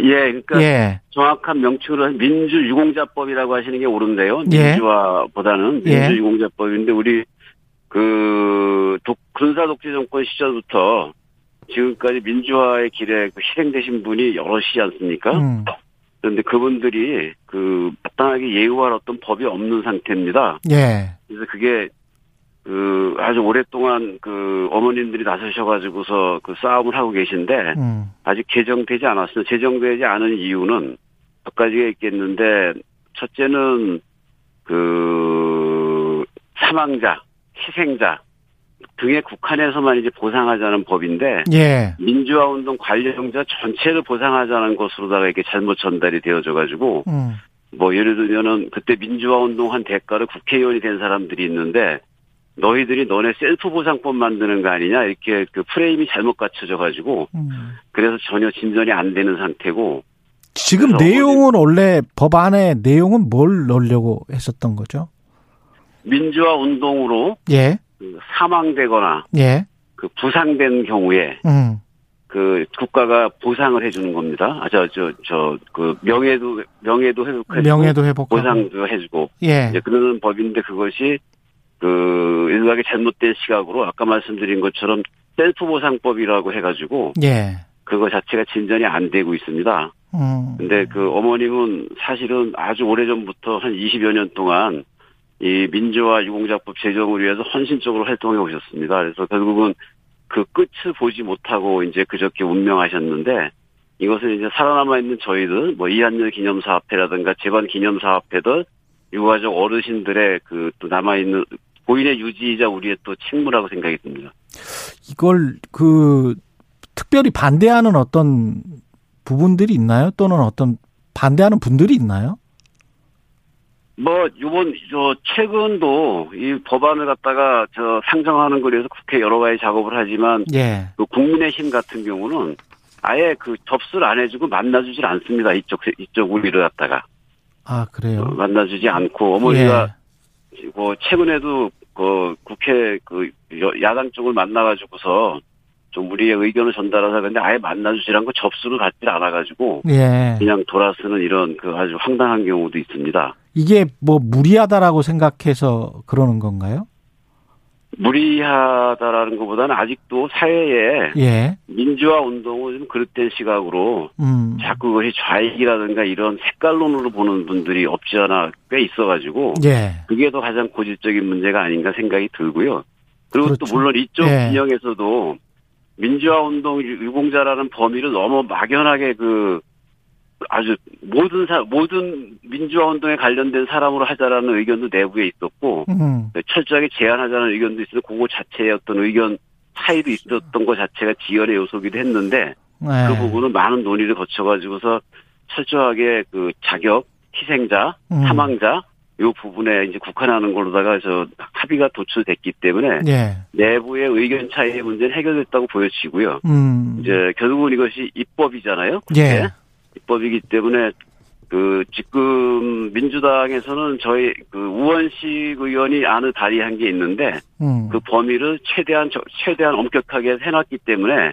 예, 그러니까 예. 정확한 명칭으로 민주 유공자법이라고 하시는 게 옳은데요. 예. 민주화보다는 예. 민주 유공자법인데 우리 그 독, 군사 독재 정권 시절부터 지금까지 민주화의 길에 그 희생되신 분이 여럿이지 않습니까? 음. 그런데 그분들이 그 마땅하게 예우할 어떤 법이 없는 상태입니다. 예. 그래서 그게 그 아주 오랫동안 그 어머님들이 나서셔가지고서 그 싸움을 하고 계신데 음. 아직 개정되지 않았습니다. 제정되지 않은 이유는 몇 가지가 있겠는데 첫째는 그 사망자, 희생자 등의 국한에서만 이제 보상하자는 법인데 예. 민주화 운동 관련자 전체를 보상하자는 것으로다가 이렇게 잘못 전달이 되어져 가지고 음. 뭐 예를 들면은 그때 민주화 운동 한 대가를 국회의원이 된 사람들이 있는데 너희들이 너네 셀프 보상법 만드는 거 아니냐 이렇게 그 프레임이 잘못 갖춰져 가지고 음. 그래서 전혀 진전이 안 되는 상태고 지금 내용은 원래 법안의 내용은 뭘 넣으려고 했었던 거죠? 민주화 운동으로 예. 그 사망되거나 예. 그 부상된 경우에 음. 그 국가가 보상을 해주는 겁니다. 아 저 저 저 그 명예도 명예도 회복해주고 명예도 회복하고. 보상도 해주고 예. 이제 그러는 법인데 그것이 그 일각의 잘못된 시각으로 아까 말씀드린 것처럼 셀프 보상법이라고 해가지고 예. 그거 자체가 진전이 안 되고 있습니다. 음. 근데 그 어머님은 사실은 아주 오래 전부터 한 20여 년 동안 이 민주화 유공자법 제정을 위해서 헌신적으로 활동해 오셨습니다. 그래서 결국은 그 끝을 보지 못하고 이제 그저께 운명하셨는데 이것은 이제 살아남아 있는 저희들 뭐 이한열 기념사업회라든가 재반 기념사업회들 유가족 어르신들의 그 또 남아 있는 고인의 유지이자 우리의 또 책무라고 생각이 듭니다. 이걸 그 특별히 반대하는 어떤 부분들이 있나요? 또는 어떤 반대하는 분들이 있나요? 뭐 요번 저 최근도 이 법안을 갖다가 저 상정하는 거에 대해서 국회 여러 가지 작업을 하지만 예. 그 국민의힘 같은 경우는 아예 그 접수를 안 해주고 만나주질 않습니다. 이쪽 이쪽 우리를 갖다가 아, 어, 그래요. 만나주지 않고 어머니가 예. 뭐 최근에도 그 국회 그 여- 야당 쪽을 만나가지고서 좀 우리의 의견을 전달하자 근데 아예 만나주질 않고 접수를 갖질 않아가지고 예. 그냥 돌아서는 이런 그 아주 황당한 경우도 있습니다. 이게 뭐 무리하다라고 생각해서 그러는 건가요? 무리하다라는 것보다는 아직도 사회에 예. 민주화 운동을 좀 그릇된 시각으로 음. 자꾸 그것이 좌익이라든가 이런 색깔론으로 보는 분들이 없지 않아 꽤 있어가지고 예. 그게 더 가장 고질적인 문제가 아닌가 생각이 들고요. 그리고 그렇죠. 또 물론 이쪽 예. 진영에서도 민주화 운동 유공자라는 범위를 너무 막연하게 그 아주 모든 사 모든 민주화 운동에 관련된 사람으로 하자라는 의견도 내부에 있었고 음. 철저하게 제한하자는 의견도 있어서 그거 자체의 어떤 의견 차이도 있었던 것 자체가 지연의 요소기도 했는데 예. 그 부분은 많은 논의를 거쳐가지고서 철저하게 그 자격, 희생자, 음. 사망자 요 부분에 이제 국한하는 걸로다가 저 합의가 도출됐기 때문에 예. 내부의 의견 차이의 문제는 해결됐다고 보여지고요. 음. 이제 결국은 이것이 입법이잖아요. 예. 입법이기 때문에 그 지금 민주당에서는 저희 그 우원식 의원이 안을 발의한 게 있는데 음. 그 범위를 최대한 저- 최대한 엄격하게 해놨기 때문에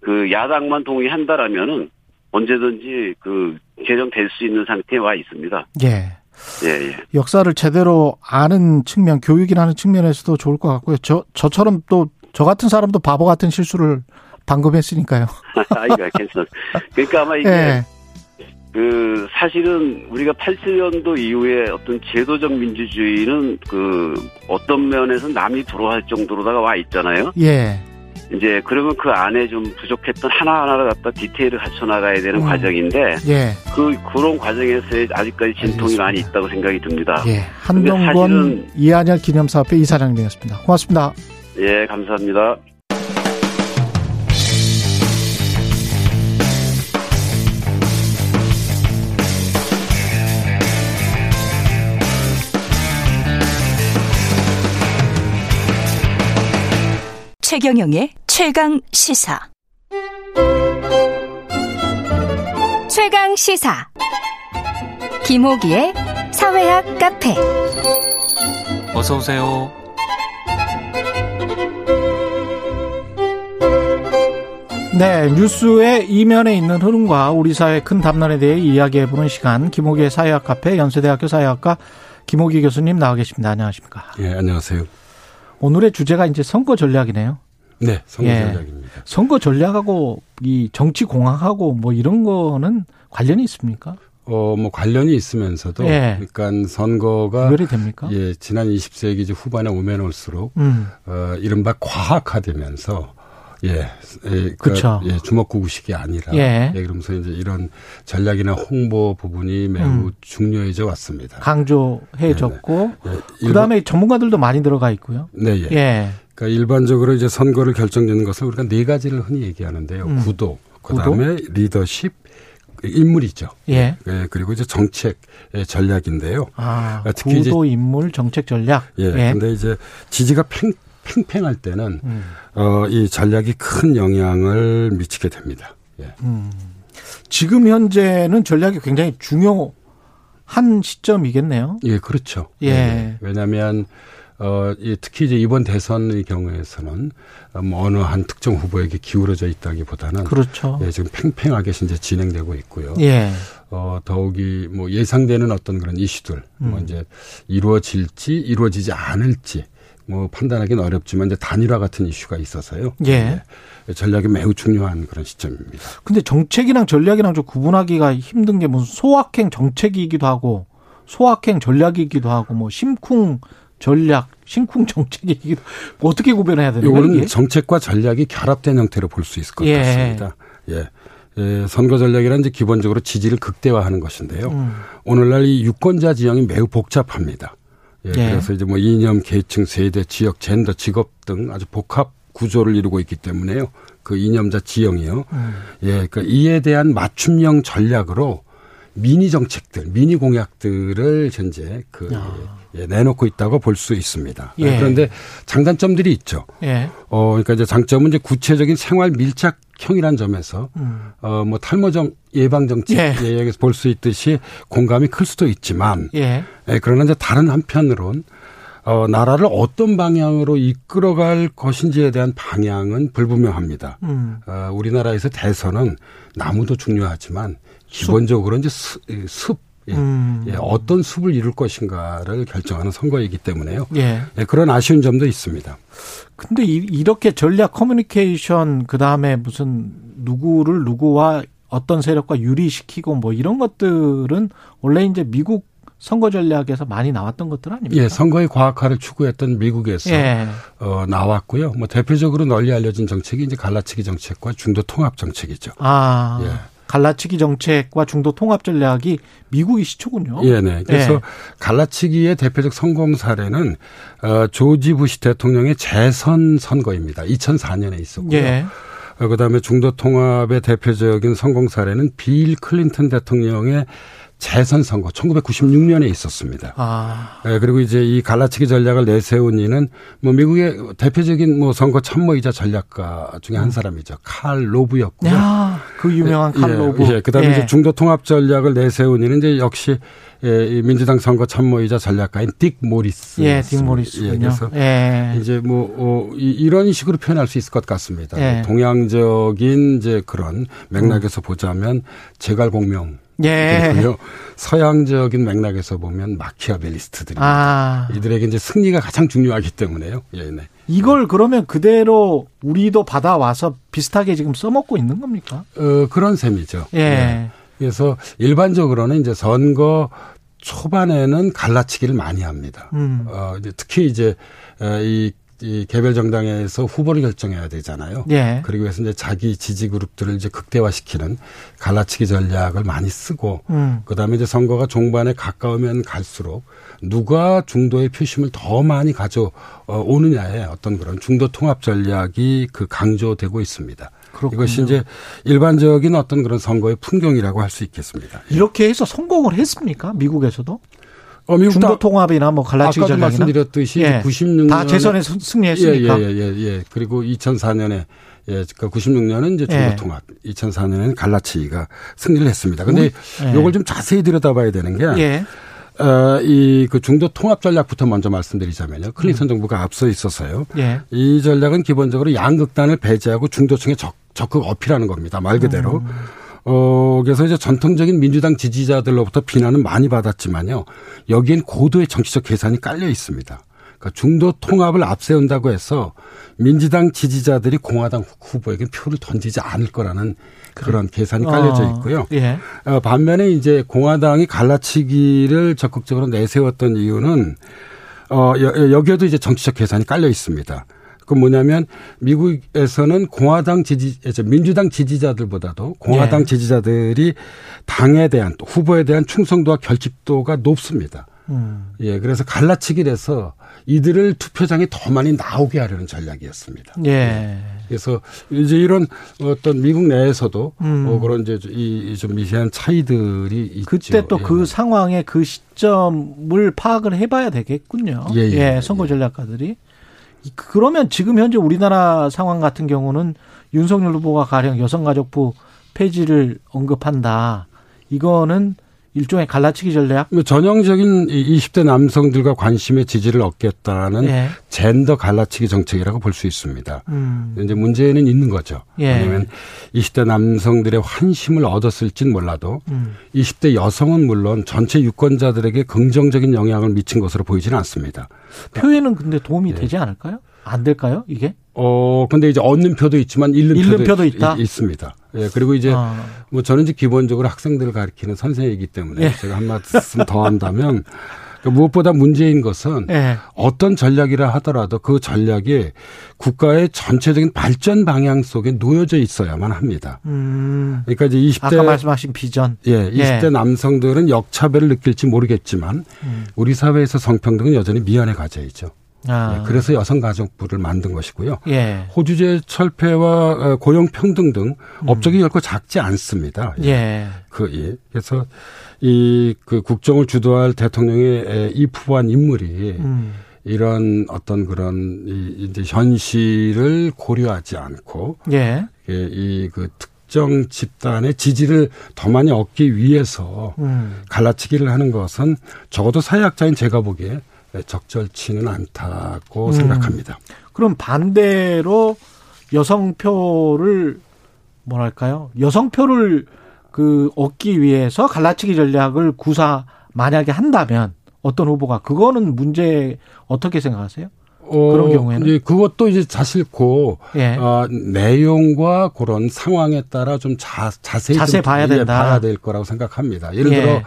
그 야당만 동의한다라면은 언제든지 그 개정될 수 있는 상태에 와 있습니다. 예. 예, 예. 역사를 제대로 아는 측면, 교육이라는 측면에서도 좋을 것 같고요. 저, 저처럼 또, 저 같은 사람도 바보 같은 실수를 방금 했으니까요. [LAUGHS] 아이가 괜찮아. 그러니까 아마 이게 [LAUGHS] 예. 그 사실은 우리가 87년도 이후에 어떤 제도적 민주주의는 그 어떤 면에서 남이 부러워할 정도로다가 와 있잖아요. 예. 이제 그러면 그 안에 좀 부족했던 하나하나를 갖다 디테일을 갖춰 나가야 되는 음. 과정인데 예. 그 그런 과정에서의 아직까지 진통이 알겠습니다. 많이 있다고 생각이 듭니다. 예. 사실은- 이한열 기념사업회 이사장님이었습니다. 고맙습니다. 예, 감사합니다. 최경영의 최강 시사. 최강 시사. 김호기의 사회학 카페. 어서 오세요. 네, 뉴스의 이면에 있는 흐름과 우리 사회의 큰 담론에 대해 이야기해보는 시간, 김호기의 사회학 카페, 연세대학교 사회학과 김호기 교수님 나와 계십니다. 안녕하십니까. 예, 안녕하세요. 오늘의 주제가 이제 선거 전략이네요. 네, 선거 예. 전략입니다. 선거 전략하고 이 정치 공학하고 뭐 이런 거는 관련이 있습니까? 어, 뭐 관련이 있으면서도 예. 그러니까 선거가 구별이 됩니까? 예, 지난 20세기 이제 후반에 오면 올수록 음. 어, 이른바 과학화되면서 예, 예, 그, 그쵸. 예, 주먹구구식이 아니라 예. 예, 그러면서 이제 이런 전략이나 홍보 부분이 매우 음. 중요해져 왔습니다. 강조해줬고, 예, 그 다음에 전문가들도 많이 들어가 있고요. 네, 예. 예. 그러니까 일반적으로 이제 선거를 결정짓는 것을 우리가 네 가지를 흔히 얘기하는데요. 음. 구도, 그다음에 리더십, 인물이죠. 예. 예, 그리고 이제 정책 전략인데요. 아, 아, 특히 구도 인물 정책 전략. 예. 예. 근데 이제 지지가 팽, 팽팽할 때는 음. 어, 이 전략이 큰 영향을 미치게 됩니다. 예. 음. 지금 현재는 전략이 굉장히 중요한 시점이겠네요. 예, 그렇죠. 예. 왜냐하면 어, 이 특히 이제 이번 대선의 경우에서는 뭐 어느 한 특정 후보에게 기울어져 있다기보다는 그렇죠. 예, 지금 팽팽하게 이제 진행되고 있고요. 예. 어, 더욱이 뭐 예상되는 어떤 그런 이슈들, 뭐 음. 이제 이루어질지 이루어지지 않을지 뭐 판단하기는 어렵지만 이제 단일화 같은 이슈가 있어서요. 예. 예, 전략이 매우 중요한 그런 시점입니다. 근데 정책이랑 전략이랑 좀 구분하기가 힘든 게 무슨 소확행 정책이기도 하고 소확행 전략이기도 하고 뭐 심쿵 전략, 정책이기도 하고 어떻게 구별해야 되는 거예요? 이거는? 정책과 전략이 결합된 형태로 볼 수 있을 것 예. 같습니다. 예. 예, 선거 전략이란 이제 기본적으로 지지를 극대화하는 것인데요. 음. 오늘날 이 유권자 지형이 매우 복잡합니다. 예, 예. 그래서 이제 뭐 이념, 계층, 세대, 지역, 젠더, 직업 등 아주 복합 구조를 이루고 있기 때문에요. 그 이념자 지형이요. 음. 예, 그러니까 이에 대한 맞춤형 전략으로 미니 정책들, 미니 공약들을 현재 그 예, 내놓고 있다고 볼 수 있습니다. 예. 그런데 장단점들이 있죠. 예. 어, 그러니까 이제 장점은 이제 구체적인 생활 밀착형이란 점에서 음. 어, 뭐 탈모정 예방 정책 예. 예에서 볼 수 있듯이 공감이 클 수도 있지만 예. 예, 그러나 이제 다른 한편으론 어, 나라를 어떤 방향으로 이끌어갈 것인지에 대한 방향은 불분명합니다. 음. 어, 우리나라에서 대선은 나무도 중요하지만 기본적으로 이제 숲, 예, 음. 예, 어떤 숲을 이룰 것인가를 결정하는 선거이기 때문에요. 예. 예, 그런 아쉬운 점도 있습니다. 근데 이, 이렇게 전략 커뮤니케이션 그 다음에 무슨 누구를 누구와 어떤 세력과 유리시키고 뭐 이런 것들은 원래 이제 미국 선거 전략에서 많이 나왔던 것들 아닙니까? 예, 선거의 과학화를 추구했던 미국에서 예. 어, 나왔고요. 뭐 대표적으로 널리 알려진 정책이 이제 갈라치기 정책과 중도 통합 정책이죠. 아. 예. 갈라치기 정책과 중도 통합 전략이 미국이 시초군요. 예, 네. 그래서 예. 갈라치기의 대표적 성공 사례는 어, 조지 부시 대통령의 재선 선거입니다. 2004년에 있었고요. 예. 어, 그다음에 중도 통합의 대표적인 성공 사례는 빌 클린턴 대통령의 재선 선거 1996년에 있었습니다. 아. 예, 그리고 이제 이 갈라치기 전략을 내세운 이는 뭐 미국의 대표적인 뭐 선거 참모이자 전략가 중에 한 사람이죠. 칼 로브였고요. 야, 그 유명한 칼 예, 로브. 예, 그다음에 예. 이제 중도 통합 전략을 내세운 이는 이제 역시 예, 이 민주당 선거 참모이자 전략가인 딕 모리스. 예, 딕 모리스군요. 예, 그래서 예. 이제 뭐 어, 이, 이런 식으로 표현할 수 있을 것 같습니다. 예. 동양적인 이제 그런 맥락에서 보자면 제갈공명. 예. 그리고요. 서양적인 맥락에서 보면 마키아벨리스트들이 아. 이들에게 이제 승리가 가장 중요하기 때문에요. 예, 네. 이걸 그러면 그대로 우리도 받아와서 비슷하게 지금 써먹고 있는 겁니까? 어, 그런 셈이죠. 예. 네. 그래서 일반적으로는 이제 선거 초반에는 갈라치기를 많이 합니다. 음. 어, 이제 특히 이제 어, 이, 이 개별 정당에서 후보를 결정해야 되잖아요. 예. 그리고 해서 이제 자기 지지 그룹들을 이제 극대화시키는 갈라치기 전략을 많이 쓰고 음. 그다음에 이제 선거가 종반에 가까우면 갈수록 누가 중도의 표심을 더 많이 가져오느냐의 어떤 그런 중도 통합 전략이 그 강조되고 있습니다. 그렇군요. 이것이 이제 일반적인 어떤 그런 선거의 풍경이라고 할 수 있겠습니다. 이렇게 해서 성공을 했습니까? 미국에서도? 어, 미국 중도 다- 통합이나 뭐 갈라치기 전략이나 말씀드렸듯이 예. 96년 다 재선에 승- 승리했으니까. 예, 예, 예, 예. 그리고 2004년에 예, 그러니까 96년은 이제 중도 예. 통합, 2004년에는 갈라치기가 승리를 했습니다. 근데 예. 요걸 좀 자세히 들여다봐야 되는 게 예. 어, 이그 중도 통합 전략부터 먼저 말씀드리자면요. 클린턴 정부가 앞서 있어서요. 예. 이 전략은 기본적으로 양극단을 배제하고 중도층에 적, 적극 어필하는 겁니다. 말 그대로. 음. 어, 그래서 이제 전통적인 민주당 지지자들로부터 비난은 많이 받았지만요. 여기엔 고도의 정치적 계산이 깔려 있습니다. 그러니까 중도 통합을 앞세운다고 해서 민주당 지지자들이 공화당 후보에게 표를 던지지 않을 거라는 그런 계산이 깔려져 어, 있고요. 예. 어, 반면에 이제 공화당이 갈라치기를 적극적으로 내세웠던 이유는 어, 여, 여기에도 이제 정치적 계산이 깔려 있습니다. 그 뭐냐면 미국에서는 공화당 지지, 저 민주당 지지자들보다도 공화당 예. 지지자들이 당에 대한 또 후보에 대한 충성도와 결집도가 높습니다. 음. 예, 그래서 갈라치기를 해서 이들을 투표장에 더 많이 나오게 하려는 전략이었습니다. 예. 그래서 이제 이런 어떤 미국 내에서도 음. 어, 그런 이제 이 좀 미세한 차이들이 있죠. 그때 또그 예. 상황의 그 시점을 파악을 해봐야 되겠군요. 예, 예, 선거 전략가들이. 그러면 지금 현재 우리나라 상황 같은 경우는 윤석열 후보가 가령 여성가족부 폐지를 언급한다. 이거는 일종의 갈라치기 전략. 뭐 전형적인 이 20대 남성들과 관심의 지지를 얻겠다는 예. 젠더 갈라치기 정책이라고 볼 수 있습니다. 음. 이제 문제는 있는 거죠. 예. 왜냐하면 20대 남성들의 환심을 얻었을진 몰라도 음. 20대 여성은 물론 전체 유권자들에게 긍정적인 영향을 미친 것으로 보이지는 않습니다. 표에는 근데 도움이 예. 되지 않을까요? 안 될까요? 이게? 어, 근데 이제 얻는 표도 있지만 잃는, 잃는 표도, 표도? 있, 습니다 예, 그리고 이제 아. 뭐 저는 이제 기본적으로 학생들을 가르치는 선생이기 때문에 예. 제가 한 말씀 더 한다면 그 무엇보다 문제인 것은 예. 어떤 전략이라 하더라도 그 전략이 국가의 전체적인 발전 방향 속에 놓여져 있어야만 합니다. 음. 그러니까 이제 20대 아까 말씀하신 비전. 예, 20대 예. 남성들은 역차별을 느낄지 모르겠지만 음. 우리 사회에서 성평등은 여전히 미연의 과제이죠. 아. 예, 그래서 여성가족부를 만든 것이고요. 예. 호주제 철폐와 어, 고용 평등 등 업적이 결코 작지 않습니다. 음. 예. 그 예. 그래서 이 그 국정을 주도할 대통령의 에, 입후보한 인물이 음. 이런 어떤 그런 이 이제 현실을 고려하지 않고 예. 이그 특정 집단의 지지를 더 많이 얻기 위해서 음. 갈라치기를 하는 것은 적어도 사회학자인 제가 보기에 적절치는 않다고 음. 생각합니다. 그럼 반대로 여성표를 뭐랄까요? 여성표를 그 얻기 위해서 갈라치기 전략을 구사 만약에 한다면 어떤 후보가 그거는 문제 어떻게 생각하세요? 그런 경우에는? 이제 그것도 이제 자실고 예. 어, 내용과 그런 상황에 따라 좀 자, 자세히 좀 봐야 예, 된다. 봐야 될 거라고 생각합니다. 예를 예. 들어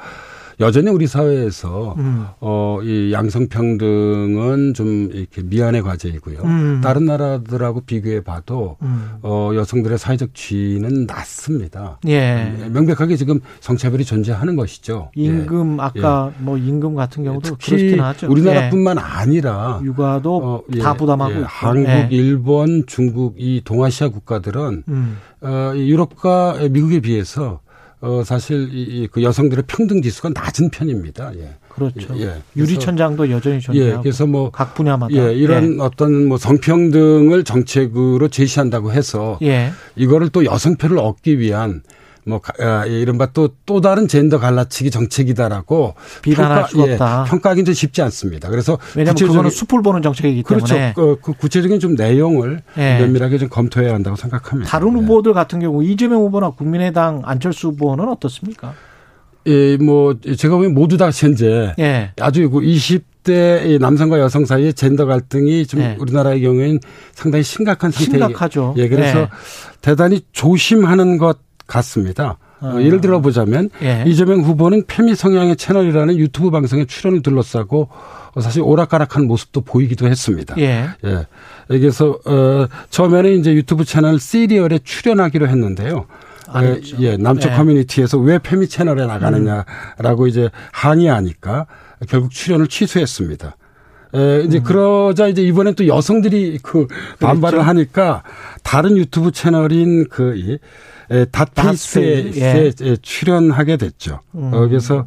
여전히 우리 사회에서 음. 어, 이 양성평등은 좀 이렇게 미안의 과제이고요. 음. 다른 나라들하고 비교해 봐도 음. 어, 여성들의 사회적 지위는 낮습니다. 예. 명백하게 지금 성차별이 존재하는 것이죠. 예. 임금 아까 뭐 임금 같은 경우도 특히 그렇긴 하죠. 우리나라뿐만 아니라 육아도 어, 예, 다 부담하고 예. 한국, 예. 일본, 중국 이 동아시아 국가들은 음. 어, 이 유럽과 미국에 비해서 어, 사실 이, 이, 그 여성들의 평등 지수가 낮은 편입니다. 예. 그렇죠. 예, 유리천장도 여전히 예, 존재하고 그래서 뭐 각 분야마다 예, 이런 어떤 뭐 성평등을 정책으로 제시한다고 해서 예. 이거를 또 여성표를 얻기 위한 뭐 가- 아, 이른바 또 또 다른 젠더 갈라치기 정책이다라고 비난할 수가 예, 없다. 평가하기는 좀 쉽지 않습니다. 그래서 왜냐하면 그거는 숲을 보는 정책이기 그렇죠. 때문에 그, 그 구체적인 좀 내용을 예. 면밀하게 좀 검토해야 한다고 생각합니다. 다른 후보들 같은 경우 이재명 후보나 국민의당 안철수 후보는 어떻습니까? 예, 뭐 제가 보면 모두 다 현재 예. 아주 그 20대 남성과 여성 사이의 젠더 갈등이 좀 예. 우리나라의 경우에는 상당히 심각한 상태. 심각하죠. 예, 그래서 예. 대단히 조심하는 것 같습니다. 어, 어. 예를 들어 보자면 예. 이재명 후보는 페미 성향의 채널이라는 유튜브 방송에 출연을 둘러싸고 어, 사실 오락가락한 모습도 보이기도 했습니다. 예. 예. 그래서 어 처음에는 이제 유튜브 채널 시리얼에 출연하기로 했는데요. 안 예. 예, 남쪽 예. 커뮤니티에서 왜 페미 채널에 나가느냐라고 이제 항의하니까 결국 출연을 취소했습니다. 에, 이제 그러자 이제 이번엔 또 여성들이 그 반발을 하니까 다른 유튜브 채널인 그 이, 에, 닷페이스에 닷페이스, 예. 에, 출연하게 됐죠. 음. 어, 그래서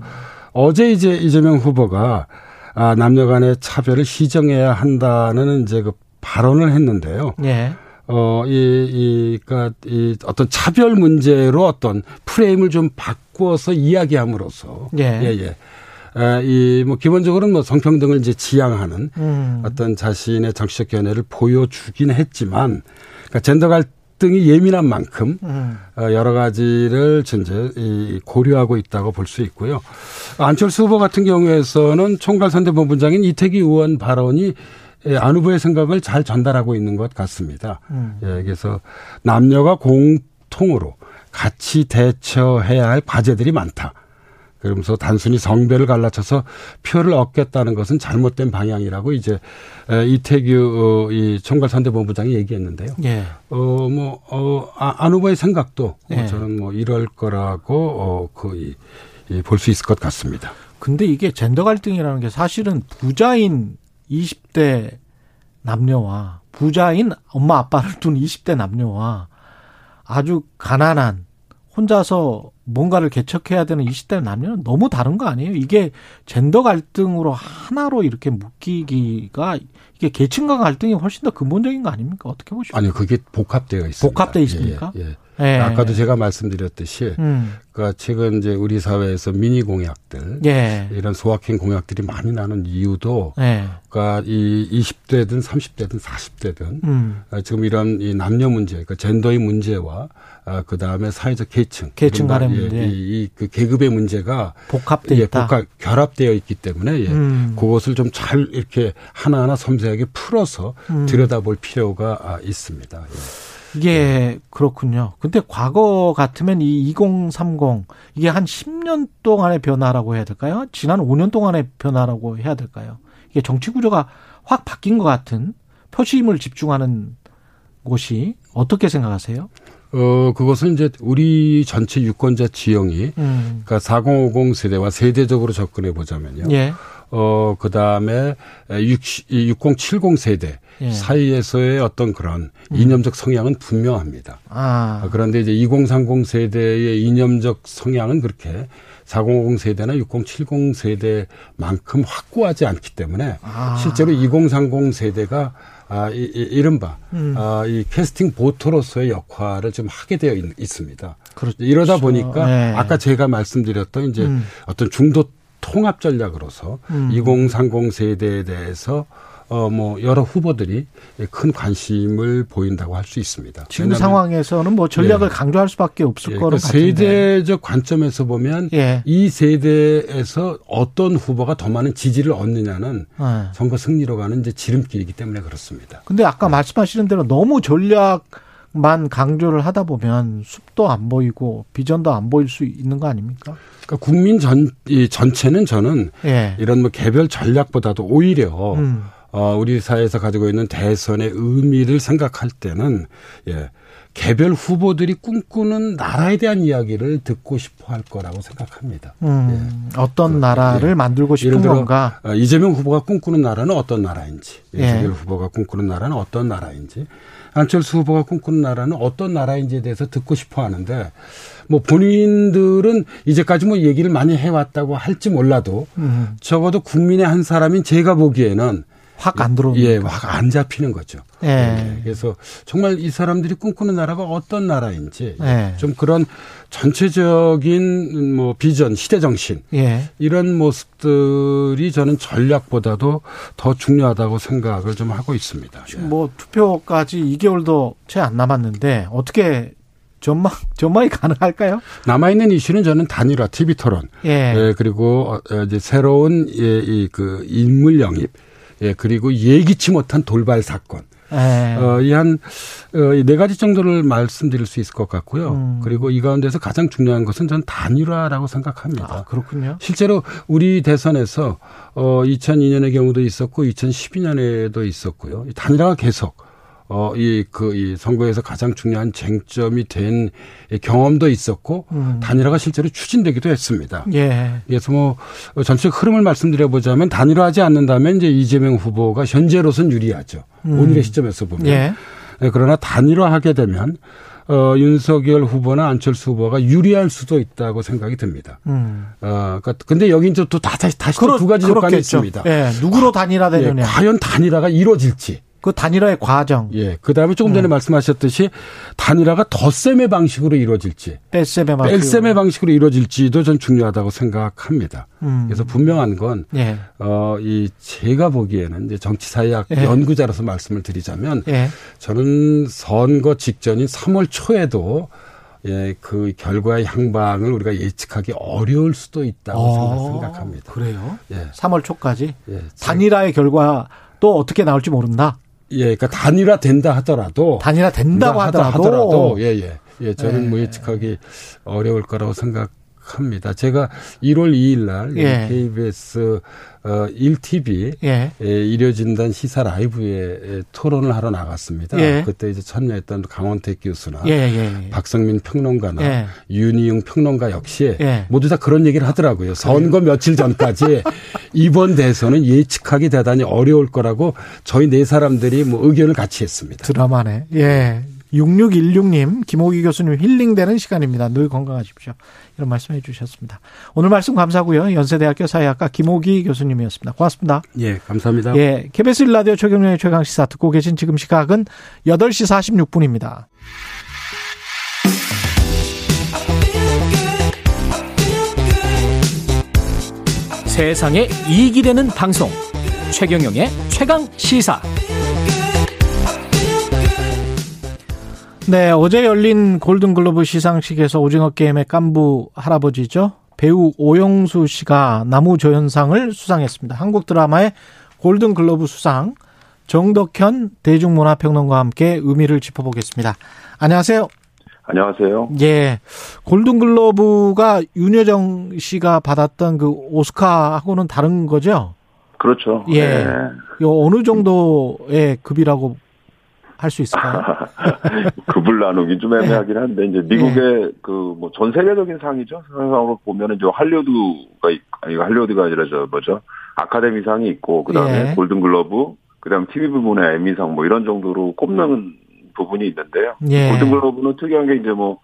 어제 이제 이재명 후보가 아, 남녀 간의 차별을 시정해야 한다는 이제 그 발언을 했는데요. 예. 어, 이, 이, 그니까, 이 어떤 차별 문제로 어떤 프레임을 좀 바꾸어서 이야기함으로써. 예. 예, 예. 아, 이, 뭐, 기본적으로는 뭐 성평등을 이제 지향하는 음. 어떤 자신의 정치적 견해를 보여주긴 했지만, 그러니까 젠더 갈 등이 예민한 만큼 음. 어, 여러 가지를 이제 이 고려하고 있다고 볼 수 있고요. 안철수 후보 같은 경우에서는 총괄선대본부장인 이태기 의원 발언이 예, 안 후보의 생각을 잘 전달하고 있는 것 같습니다. 음. 예, 그래서 남녀가 공통으로 같이 대처해야 할 과제들이 많다. 그러면서 단순히 성별을 갈라쳐서 표를 얻겠다는 것은 잘못된 방향이라고 이제 에, 이태규 어, 이 총괄선대본부장이 얘기했는데요. 예. 어, 뭐, 어, 아, 안 후보의 생각도 뭐 예. 저는 뭐 이럴 거라고, 어, 거의 볼 수 있을 것 같습니다. 근데 이게 젠더 갈등이라는 게 사실은 부자인 20대 남녀와 부자인 엄마 아빠를 둔 20대 남녀와 아주 가난한 혼자서 뭔가를 개척해야 되는 20대 남녀는 너무 다른 거 아니에요? 이게 젠더 갈등으로 하나로 이렇게 묶이기가 이게 계층간 갈등이 훨씬 더 근본적인 거 아닙니까? 어떻게 보십니까? 아니요, 그게 복합되어 있습니다. 복합되어 있습니까? 예, 예. 예. 아까도 제가 말씀드렸듯이, 음. 그러니까 최근 이제 우리 사회에서 미니 공약들, 예. 이런 소확행 공약들이 많이 나는 이유도, 예. 그러니까 이 20대든 30대든 40대든 음. 어, 지금 이런 이 남녀 문제, 그러니까 젠더의 문제와 아, 그 다음에 사회적 계층, 계층 간의 이른바, 문제. 예, 이, 그 계급의 문제가 복합돼 예, 있다. 복합 결합되어 있기 때문에 예, 음. 그것을 좀 잘 이렇게 하나하나 섬세하게 풀어서 음. 들여다볼 필요가 아, 있습니다. 예. 이게 그렇군요. 근데 과거 같으면 이 2030 이게 한 10년 동안의 변화라고 해야 될까요? 지난 5년 동안의 변화라고 해야 될까요? 이게 정치 구조가 확 바뀐 것 같은 표심을 집중하는 곳이 어떻게 생각하세요? 어, 그것은 이제 우리 전체 유권자 지형이 음. 그러니까 4050 세대와 세대적으로 접근해 보자면요. 예. 어, 그 다음에 6070 세대 예. 음. 사이에서의 어떤 그런 이념적 성향은 분명합니다. 아. 그런데 이제 2030 세대의 이념적 성향은 그렇게 4050 세대나 6070 세대만큼 확고하지 않기 때문에 아. 실제로 2030 세대가 아, 이, 이, 이 른바, 음. 아, 이 캐스팅 보토로서의 역할을 좀 하게 되어 있, 있습니다. 그렇죠. 이러다 보니까 네. 아까 제가 말씀드렸던 이제 음. 어떤 중도 통합 전략으로서 음. 2030 세대에 대해서 어, 뭐, 여러 후보들이 큰 관심을 보인다고 할 수 있습니다. 지금 왜냐하면 상황에서는 뭐 전략을 예. 강조할 수밖에 없을 예, 거는 그러니까 같은데. 세대적 관점에서 보면 예. 이 세대에서 어떤 후보가 더 많은 지지를 얻느냐는 예. 선거 승리로 가는 이제 지름길이기 때문에 그렇습니다. 근데 아까 말씀하시는 대로 너무 전략 만 강조를 하다 보면 숲도 안 보이고 비전도 안 보일 수 있는 거 아닙니까? 그러니까 국민 전, 이 전체는 저는 예. 이런 뭐 개별 전략보다도 오히려 음. 어, 우리 사회에서 가지고 있는 대선의 의미를 생각할 때는 예. 개별 후보들이 꿈꾸는 나라에 대한 이야기를 듣고 싶어 할 거라고 생각합니다. 음, 어떤 나라를 예. 만들고 싶은 예를 들어 건가? 어, 이재명 후보가 꿈꾸는 나라는 어떤 나라인지, 예. 윤석열 후보가 꿈꾸는 나라는 어떤 나라인지, 안철수 후보가 꿈꾸는 나라는 어떤 나라인지에 대해서 듣고 싶어 하는데, 뭐 본인들은 이제까지 뭐 얘기를 많이 해왔다고 할지 몰라도 음, 적어도 국민의 한 사람인 제가 보기에는 확 안 들어오는. 예, 확 안 잡히는 거죠. 예. 예, 그래서 정말 이 사람들이 꿈꾸는 나라가 어떤 나라인지 예. 좀 그런 전체적인 뭐 비전, 시대 정신 예. 이런 모습들이 저는 전략보다도 더 중요하다고 생각을 좀 하고 있습니다. 예. 뭐 투표까지 2개월도 채 안 남았는데 어떻게 전망 [LAUGHS] 전망이 가능할까요? 남아 있는 이슈는 저는 단일화, TV 토론, 예. 예, 그리고 어, 이제 새로운 예, 이그 인물 영입, 예, 그리고 예기치 못한 돌발 사건. 예. 어, 이한 어, 이네 가지 정도를 말씀드릴 수 있을 것 같고요. 음. 그리고 이 가운데서 가장 중요한 것은 전 단일화라고 생각합니다. 아, 그렇군요. 실제로 우리 대선에서 어 2002년의 경우도 있었고 2012년에도 있었고요. 이 단일화가 계속 어 이 그 이 선거에서 가장 중요한 쟁점이 된이 경험도 있었고 음. 단일화가 실제로 추진되기도 했습니다. 예. 그래서 뭐 전체 흐름을 말씀드려 보자면 단일화하지 않는다면 이제 이재명 후보가 현재로선 유리하죠. 음. 오늘의 시점에서 보면. 예. 네, 그러나 단일화하게 되면 어, 윤석열 후보나 안철수 후보가 유리할 수도 있다고 생각이 듭니다. 음. 어, 그러니까 근데 여긴 또 다, 다시, 다시 또 그렇- 두 가지 조건이. 있습니다. 예. 누구로 단일화되느냐. 예, 과연 단일화가 이루어질지. 그 단일화의 과정. 예. 그 다음에 조금 음. 전에 말씀하셨듯이 단일화가 덧셈의 방식으로 이루어질지. 뺄셈의 방식. 뺄셈의 방식으로 이루어질지도 전 중요하다고 생각합니다. 음. 그래서 분명한 건, 예. 어, 이 제가 보기에는 이제 정치사회학 예. 연구자로서 말씀을 드리자면 예. 저는 선거 직전인 3월 초에도 예, 그 결과의 향방을 우리가 예측하기 어려울 수도 있다고 어, 생각합니다. 그래요? 예. 3월 초까지 예. 단일화의 결과 또 어떻게 나올지 모른다. 예, 그러니까 단일화 된다 하더라도 단일화 된다고 하더- 하더라도, 예, 예. 예, 저는 예. 뭐 예측하기 어려울 거라고 생각 합니다. 제가 1월 2일 날 예. KBS 어 1TV 예. 일요진단 시사 라이브에 토론을 하러 나갔습니다. 예. 그때 이제 참여했던 강원택 교수나 예, 예, 예. 박성민 평론가나 예. 윤희용 평론가 역시 예. 모두 다 그런 얘기를 하더라고요. 선거 며칠 전까지 [LAUGHS] 이번 대선은 예측하기 대단히 어려울 거라고 저희 네 사람들이 뭐 의견을 같이 했습니다. 드라마네. 예. 6616님, 김호기 교수님 힐링되는 시간입니다. 늘 건강하십시오. 이런 말씀해 주셨습니다. 오늘 말씀 감사하고요. 연세대학교 사회학과 김호기 교수님이었습니다. 고맙습니다. 예, 감사합니다. 예. KBS 1라디오 최경련의 최강시사 듣고 계신 지금 시각은 8시 46분입니다. 세상에 이익이 되는 방송 최경영의 최강 시사 네, 어제 열린 골든글로브 시상식에서 오징어 게임의 깐부 할아버지죠. 배우 오영수 씨가 나무조연상을 수상했습니다. 한국 드라마의 골든글로브 수상 정덕현 대중문화평론가와 함께 의미를 짚어보겠습니다. 안녕하세요. 안녕하세요. 예. 골든글로브가 윤여정 씨가 받았던 그 오스카하고는 다른 거죠? 그렇죠. 예. 네. 요 어느 정도의 급이라고 할 수 있을까요? [LAUGHS] 급을 나누긴 좀 애매하긴 한데 이제 예. 미국의 그뭐 전 세계적인 상이죠. 상으로 보면은 이제 할리우드가 있- 아니 할리우드가 아니라 저 뭐죠 아카데미상이 있고 그다음에 예. 골든글러브 그다음 TV 부분의 에미상 뭐 이런 정도로 꼽는 부분이 있는데요. 예. 골든글러브는 특이한 게 이제 뭐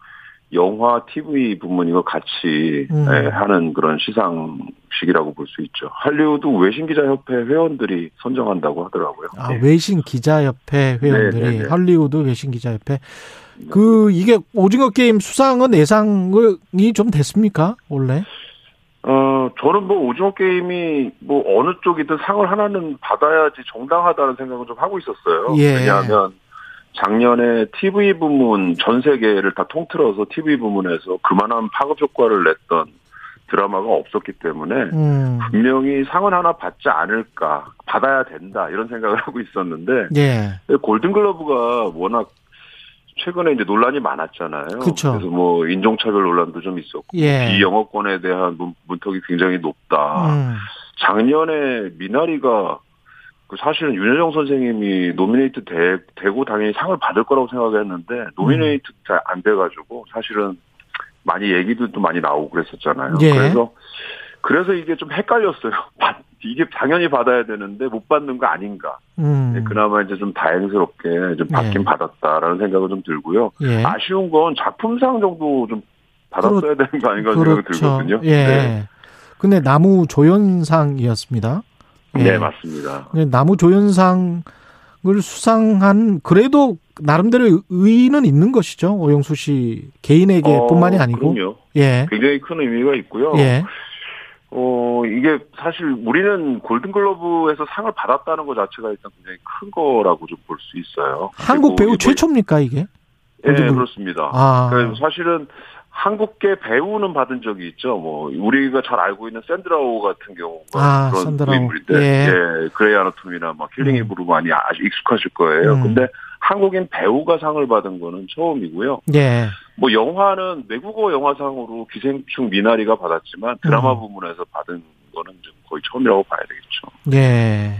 영화, TV 부문이고 같이 음. 예, 하는 그런 시상식이라고 볼 수 있죠. 할리우드 외신 기자협회 회원들이 선정한다고 하더라고요. 아, 예. 외신 기자협회 회원들이 네, 네, 네. 할리우드 외신 기자협회 그 이게 오징어 게임 수상은 예상이 좀 됐습니까 원래? 어, 저는 뭐 오징어 게임이 뭐 어느 쪽이든 상을 하나는 받아야지 정당하다는 생각을 좀 하고 있었어요. 예. 왜냐하면 작년에 TV 부문 전 세계를 다 통틀어서 TV 부문에서 그만한 파급 효과를 냈던 드라마가 없었기 때문에 음. 분명히 상은 하나 받지 않을까 받아야 된다 이런 생각을 [LAUGHS] 하고 있었는데 예. 골든글러브가 워낙 최근에 이제 논란이 많았잖아요. 그쵸. 래서 뭐 인종차별 논란도 좀 있었고 예. 비영어권에 대한 문, 문턱이 굉장히 높다. 음. 작년에 미나리가 그 사실은 윤여정 선생님이 nominate 되, 되고 당연히 상을 받을 거라고 생각했는데 nominate 잘 안 돼가지고 사실은 많이 얘기들도 많이 나오고 그랬었잖아요. 예. 그래서 그래서 이게 좀 헷갈렸어요. [LAUGHS] 받- 이게 당연히 받아야 되는데 못 받는 거 아닌가. 음. 네, 그나마 이제 좀 다행스럽게 좀 받긴 예. 받았다라는 생각은 좀 들고요. 예. 아쉬운 건 작품상 정도 좀 받았어야 되는 거 아닌가 생각이 들거든요. 예. 네. 근데 나무 조연상이었습니다. 예. 네, 맞습니다. 근데 나무 조연상을 수상한 그래도 나름대로 의의는 있는 것이죠. 오영수 씨 개인에게뿐만이 어, 아니고. 그럼요. 예. 굉장히 큰 의미가 있고요. 예. 어, 이게 사실 우리는 골든글러브에서 상을 받았다는 것 자체가 일단 굉장히 큰 거라고 좀 볼 수 있어요. 한국 배우 최초입니까 이게? 예, 골든글- 그렇습니다. 아. 그래서 사실은 한국계 배우는 받은 적이 있죠. 뭐 우리가 잘 알고 있는 샌드라오 같은 경우가 아, 그런 샌드라오. 인물인데, 예. 예, 그레이 아나토미나 막 킬링 음. 이브로 많이 아주 익숙하실 거예요. 음. 근데 한국인 배우가 상을 받은 거는 처음이고요. 예. 뭐 영화는 외국어 영화상으로 기생충 미나리가 받았지만 드라마 음. 부문에서 받은 거는 좀 거의 처음이라고 봐야 되겠죠. 예.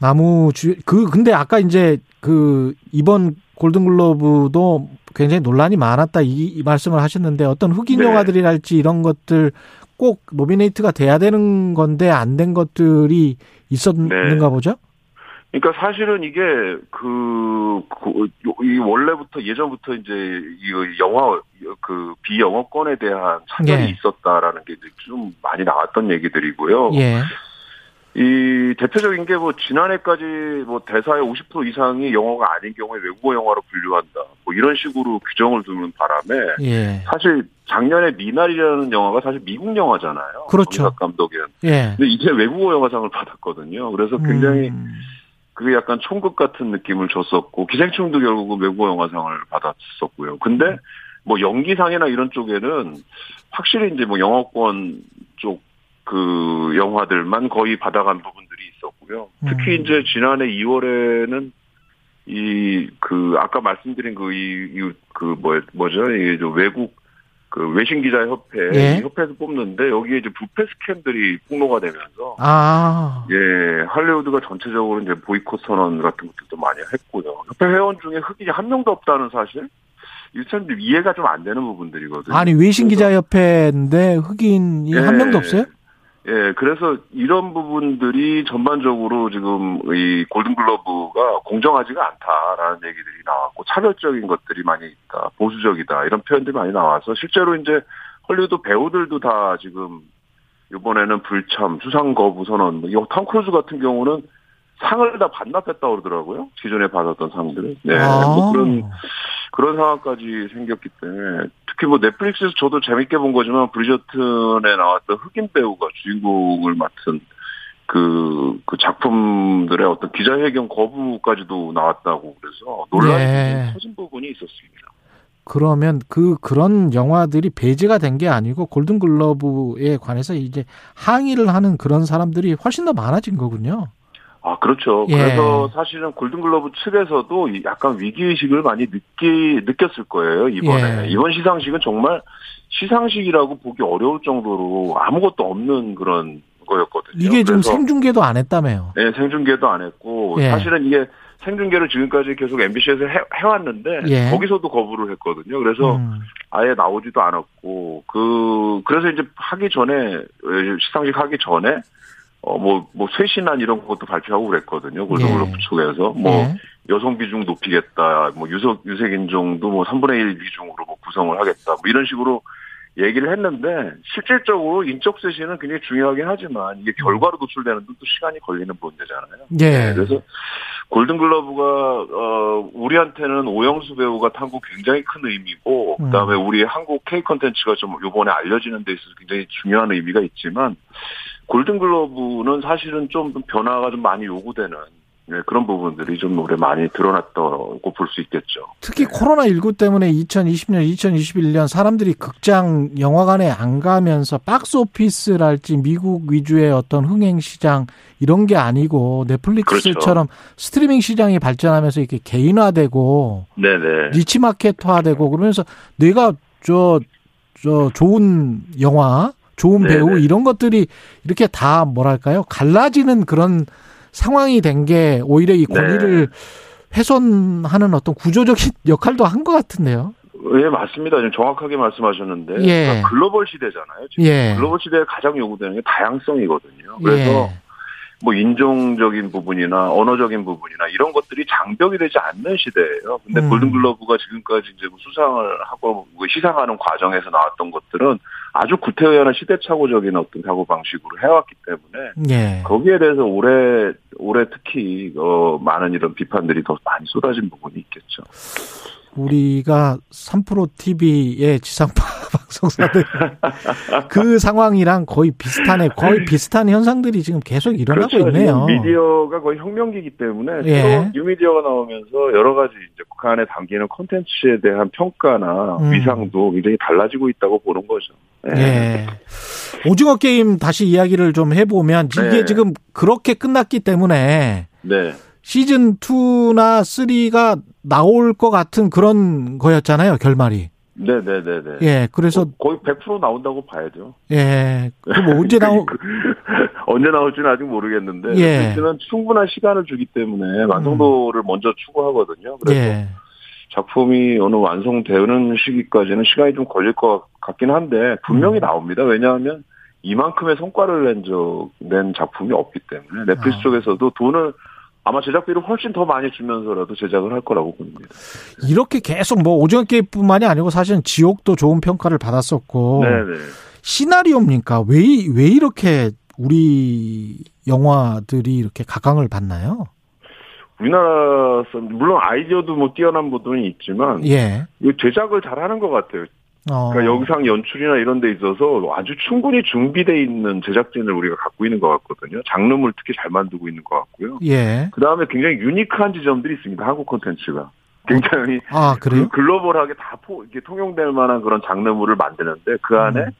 나무 주, 그, 근데 아까 이제 그 이번 골든글로브도 굉장히 논란이 많았다 이, 이 말씀을 하셨는데 어떤 흑인 네. 영화들이랄지 이런 것들 꼭 노미네이트가 돼야 되는 건데 안 된 것들이 있었는가 네. 보죠? 그러니까 사실은 이게 그, 그, 이 원래부터 예전부터 이제 이 영화 그 비영어권에 대한 차별이 예. 있었다라는 게 좀 많이 나왔던 얘기들이고요. 예. 이 대표적인 게 뭐 지난해까지 뭐 대사의 50% 이상이 영어가 아닌 경우에 외국어 영화로 분류한다. 뭐 이런 식으로 규정을 두는 바람에 예. 사실 작년에 미나리라는 영화가 사실 미국 영화잖아요. 그렇죠. 감독의. 예. 근데 이제 외국어 영화상을 받았거든요. 그래서 굉장히 음. 그게 약간 총극 같은 느낌을 줬었고 기생충도 결국은 외국어 영화상을 받았었고요. 근데 뭐 연기상이나 이런 쪽에는 확실히 이제 뭐 영어권 쪽 그 영화들만 거의 받아간 부분들이 있었고요. 특히 음. 이제 지난해 2월에는 이 그 아까 말씀드린 그 이그 뭐 뭐죠? 이저 외국 그 외신 기자 협회 예. 협회에서 뽑는데 여기에 이제 부패 스캔들이 폭로가 되면서 아, 예 할리우드가 전체적으로 이제 보이콧 선언 같은 것들도 많이 했고요. 협회 회원 중에 흑인이 한 명도 없다는 사실 이참 이해가 좀 안 되는 부분들이거든요. 아니 외신 기자 협회인데 흑인이 예. 한 명도 없어요? 예, 그래서 이런 부분들이 전반적으로 지금 이 골든글로브가 공정하지가 않다라는 얘기들이 나왔고 차별적인 것들이 많이 있다, 보수적이다 이런 표현들이 많이 나와서 실제로 이제 헐리우드 배우들도 다 지금 이번에는 불참, 수상 거부 선언, 뭐, 톰 크루즈 같은 경우는 상을 다 반납했다고 그러더라고요. 기존에 받았던 상들을. 네, 아. 뭐 그런 그런 상황까지 생겼기 때문에 특히 뭐 넷플릭스에서 저도 재밌게 본 거지만 브리저튼에 나왔던 흑인 배우가 주인공을 맡은 그, 그 작품들의 어떤 기자회견 거부까지도 나왔다고 그래서 논란이 예. 좀 터진 부분이 있었습니다. 그러면 그 그런 영화들이 배제가 된 게 아니고 골든 글러브에 관해서 이제 항의를 하는 그런 사람들이 훨씬 더 많아진 거군요. 아, 그렇죠. 예. 그래서 사실은 골든글러브 측에서도 이 약간 위기의식을 많이 느끼, 느꼈을 거예요, 이번에. 예. 이번 시상식은 정말 시상식이라고 보기 어려울 정도로 아무것도 없는 그런 거였거든요. 이게 지금 그래서 생중계도 안 했다며요. 네, 생중계도 안 했고 예. 사실은 이게 생중계를 지금까지 계속 MBC에서 해, 해왔는데 예. 거기서도 거부를 했거든요. 그래서 음. 아예 나오지도 않았고 그 그래서 이제 하기 전에 시상식 하기 전에 어 뭐 뭐 쇄신안 이런 것도 발표하고 그랬거든요. 골든글러브 예. 쪽에서 뭐 예. 여성 비중 높이겠다. 뭐 유색 유색 인종도 뭐 3분의 1 비중으로 뭐 구성을 하겠다. 뭐 이런 식으로 얘기를 했는데 실질적으로 인적 쇄신은 굉장히 중요하긴 하지만 이게 결과로 도출되는 또 시간이 걸리는 문제잖아요. 예. 네, 그래서 골든글러브가 어 우리한테는 오영수 배우가 탄 거 굉장히 큰 의미고 음. 그다음에 우리 한국 K 컨텐츠가 좀 요번에 알려지는 데 있어서 굉장히 중요한 의미가 있지만 골든글러브는 사실은 좀 변화가 좀 많이 요구되는 네, 그런 부분들이 좀 올해 많이 드러났다고 볼 수 있겠죠. 특히 코로나19 때문에 2020년, 2021년 사람들이 극장, 영화관에 안 가면서 박스 오피스랄지 미국 위주의 어떤 흥행 시장 이런 게 아니고 넷플릭스처럼 스트리밍 시장이 발전하면서 이렇게 개인화되고 네네. 니치 마켓화되고 그러면서 내가 저, 저 좋은 영화, 좋은 네네. 배우 이런 것들이 이렇게 다 뭐랄까요? 갈라지는 그런 상황이 된 게 오히려 이 권리를 훼손하는 어떤 구조적인 [LAUGHS] 역할도 한 것 같은데요. 예, 맞습니다. 지금 정확하게 말씀하셨는데 예. 그러니까 글로벌 시대잖아요. 지금 예. 글로벌 시대에 가장 요구되는 게 다양성이거든요. 그래서 예. 뭐 인종적인 부분이나 언어적인 부분이나 이런 것들이 장벽이 되지 않는 시대예요. 근데 음. 골든글러브가 지금까지 이제 뭐 수상을 하고 뭐 시상하는 과정에서 나왔던 것들은 아주 구태의연한 시대착오적인 어떤 사고 방식으로 해왔기 때문에 예. 거기에 대해서 올해 올해 특히 어 많은 이런 비판들이 더 많이 쏟아진 부분이 있겠죠. 우리가 3프로 TV의 지상파 [LAUGHS] 방송사들 [LAUGHS] 그 상황이랑 거의 비슷하네. 거의 비슷한 현상들이 지금 계속 일어나고 그렇죠. 있네요. 미디어가 거의 혁명기이기 때문에 예. 뉴미디어가 나오면서 여러 가지 이제 그 안에 담기는 콘텐츠에 대한 평가나 음. 위상도 굉장히 달라지고 있다고 보는 거죠. 예. 오징어 게임 다시 이야기를 좀 해보면 이게 네. 지금 그렇게 끝났기 때문에 네. 시즌 2나 3가 나올 것 같은 그런 거였잖아요, 결말이. 네네네네. 예, 그래서, 거의 100% 나온다고 봐야죠. 예, 그뭐 언제 나오, [LAUGHS] 언제 나올지는 아직 모르겠는데 예. 넷플릭스는 충분한 시간을 주기 때문에 완성도를 먼저 추구하거든요. 그래서 예, 작품이 어느 완성되는 시기까지는 시간이 좀 걸릴 것 같긴 한데 분명히 음. 나옵니다. 왜냐하면 이만큼의 성과를 낸, 적, 낸 작품이 없기 때문에 넷플릭스 아. 쪽에서도 돈을 아마 제작비를 훨씬 더 많이 주면서라도 제작을 할 거라고 봅니다. 이렇게 계속 뭐 오징어 게임뿐만이 아니고 사실은 지옥도 좋은 평가를 받았었고. 네네. 시나리오입니까? 왜, 왜 이렇게 우리 영화들이 이렇게 각광을 받나요? 우리나라에서 물론 아이디어도 뭐 뛰어난 부분이 있지만 예. 이 제작을 잘하는 것 같아요. 어. 그러니까 영상 연출이나 이런 데 있어서 아주 충분히 준비돼 있는 제작진을 우리가 갖고 있는 것 같거든요. 장르물 특히 잘 만들고 있는 것 같고요. 예. 그 다음에 굉장히 유니크한 지점들이 있습니다. 한국 콘텐츠가. 굉장히 아, 그래요? 그 global하게 다 포, 이렇게 통용될 만한 그런 장르물을 만드는데 그 안에 음.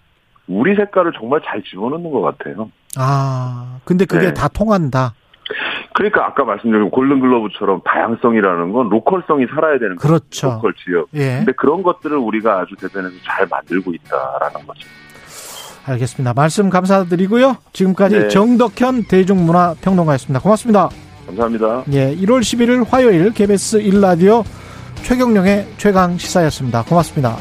우리 색깔을 정말 잘 집어넣는 것 같아요. 아, 근데 그게 네. 다 통한다. 그러니까 아까 말씀드린 골든글로브처럼 다양성이라는 건 local성이 살아야 되는 거죠. 그렇죠. local 지역. 예. 근데 그런 것들을 우리가 아주 대변해서 잘 만들고 있다라는 거죠. 알겠습니다. 말씀 감사드리고요. 지금까지 네. 정덕현 대중문화평론가였습니다. 고맙습니다. 감사합니다. 예, 1월 11일 화요일 KBS 1라디오 최경령의 최강 시사였습니다. 고맙습니다.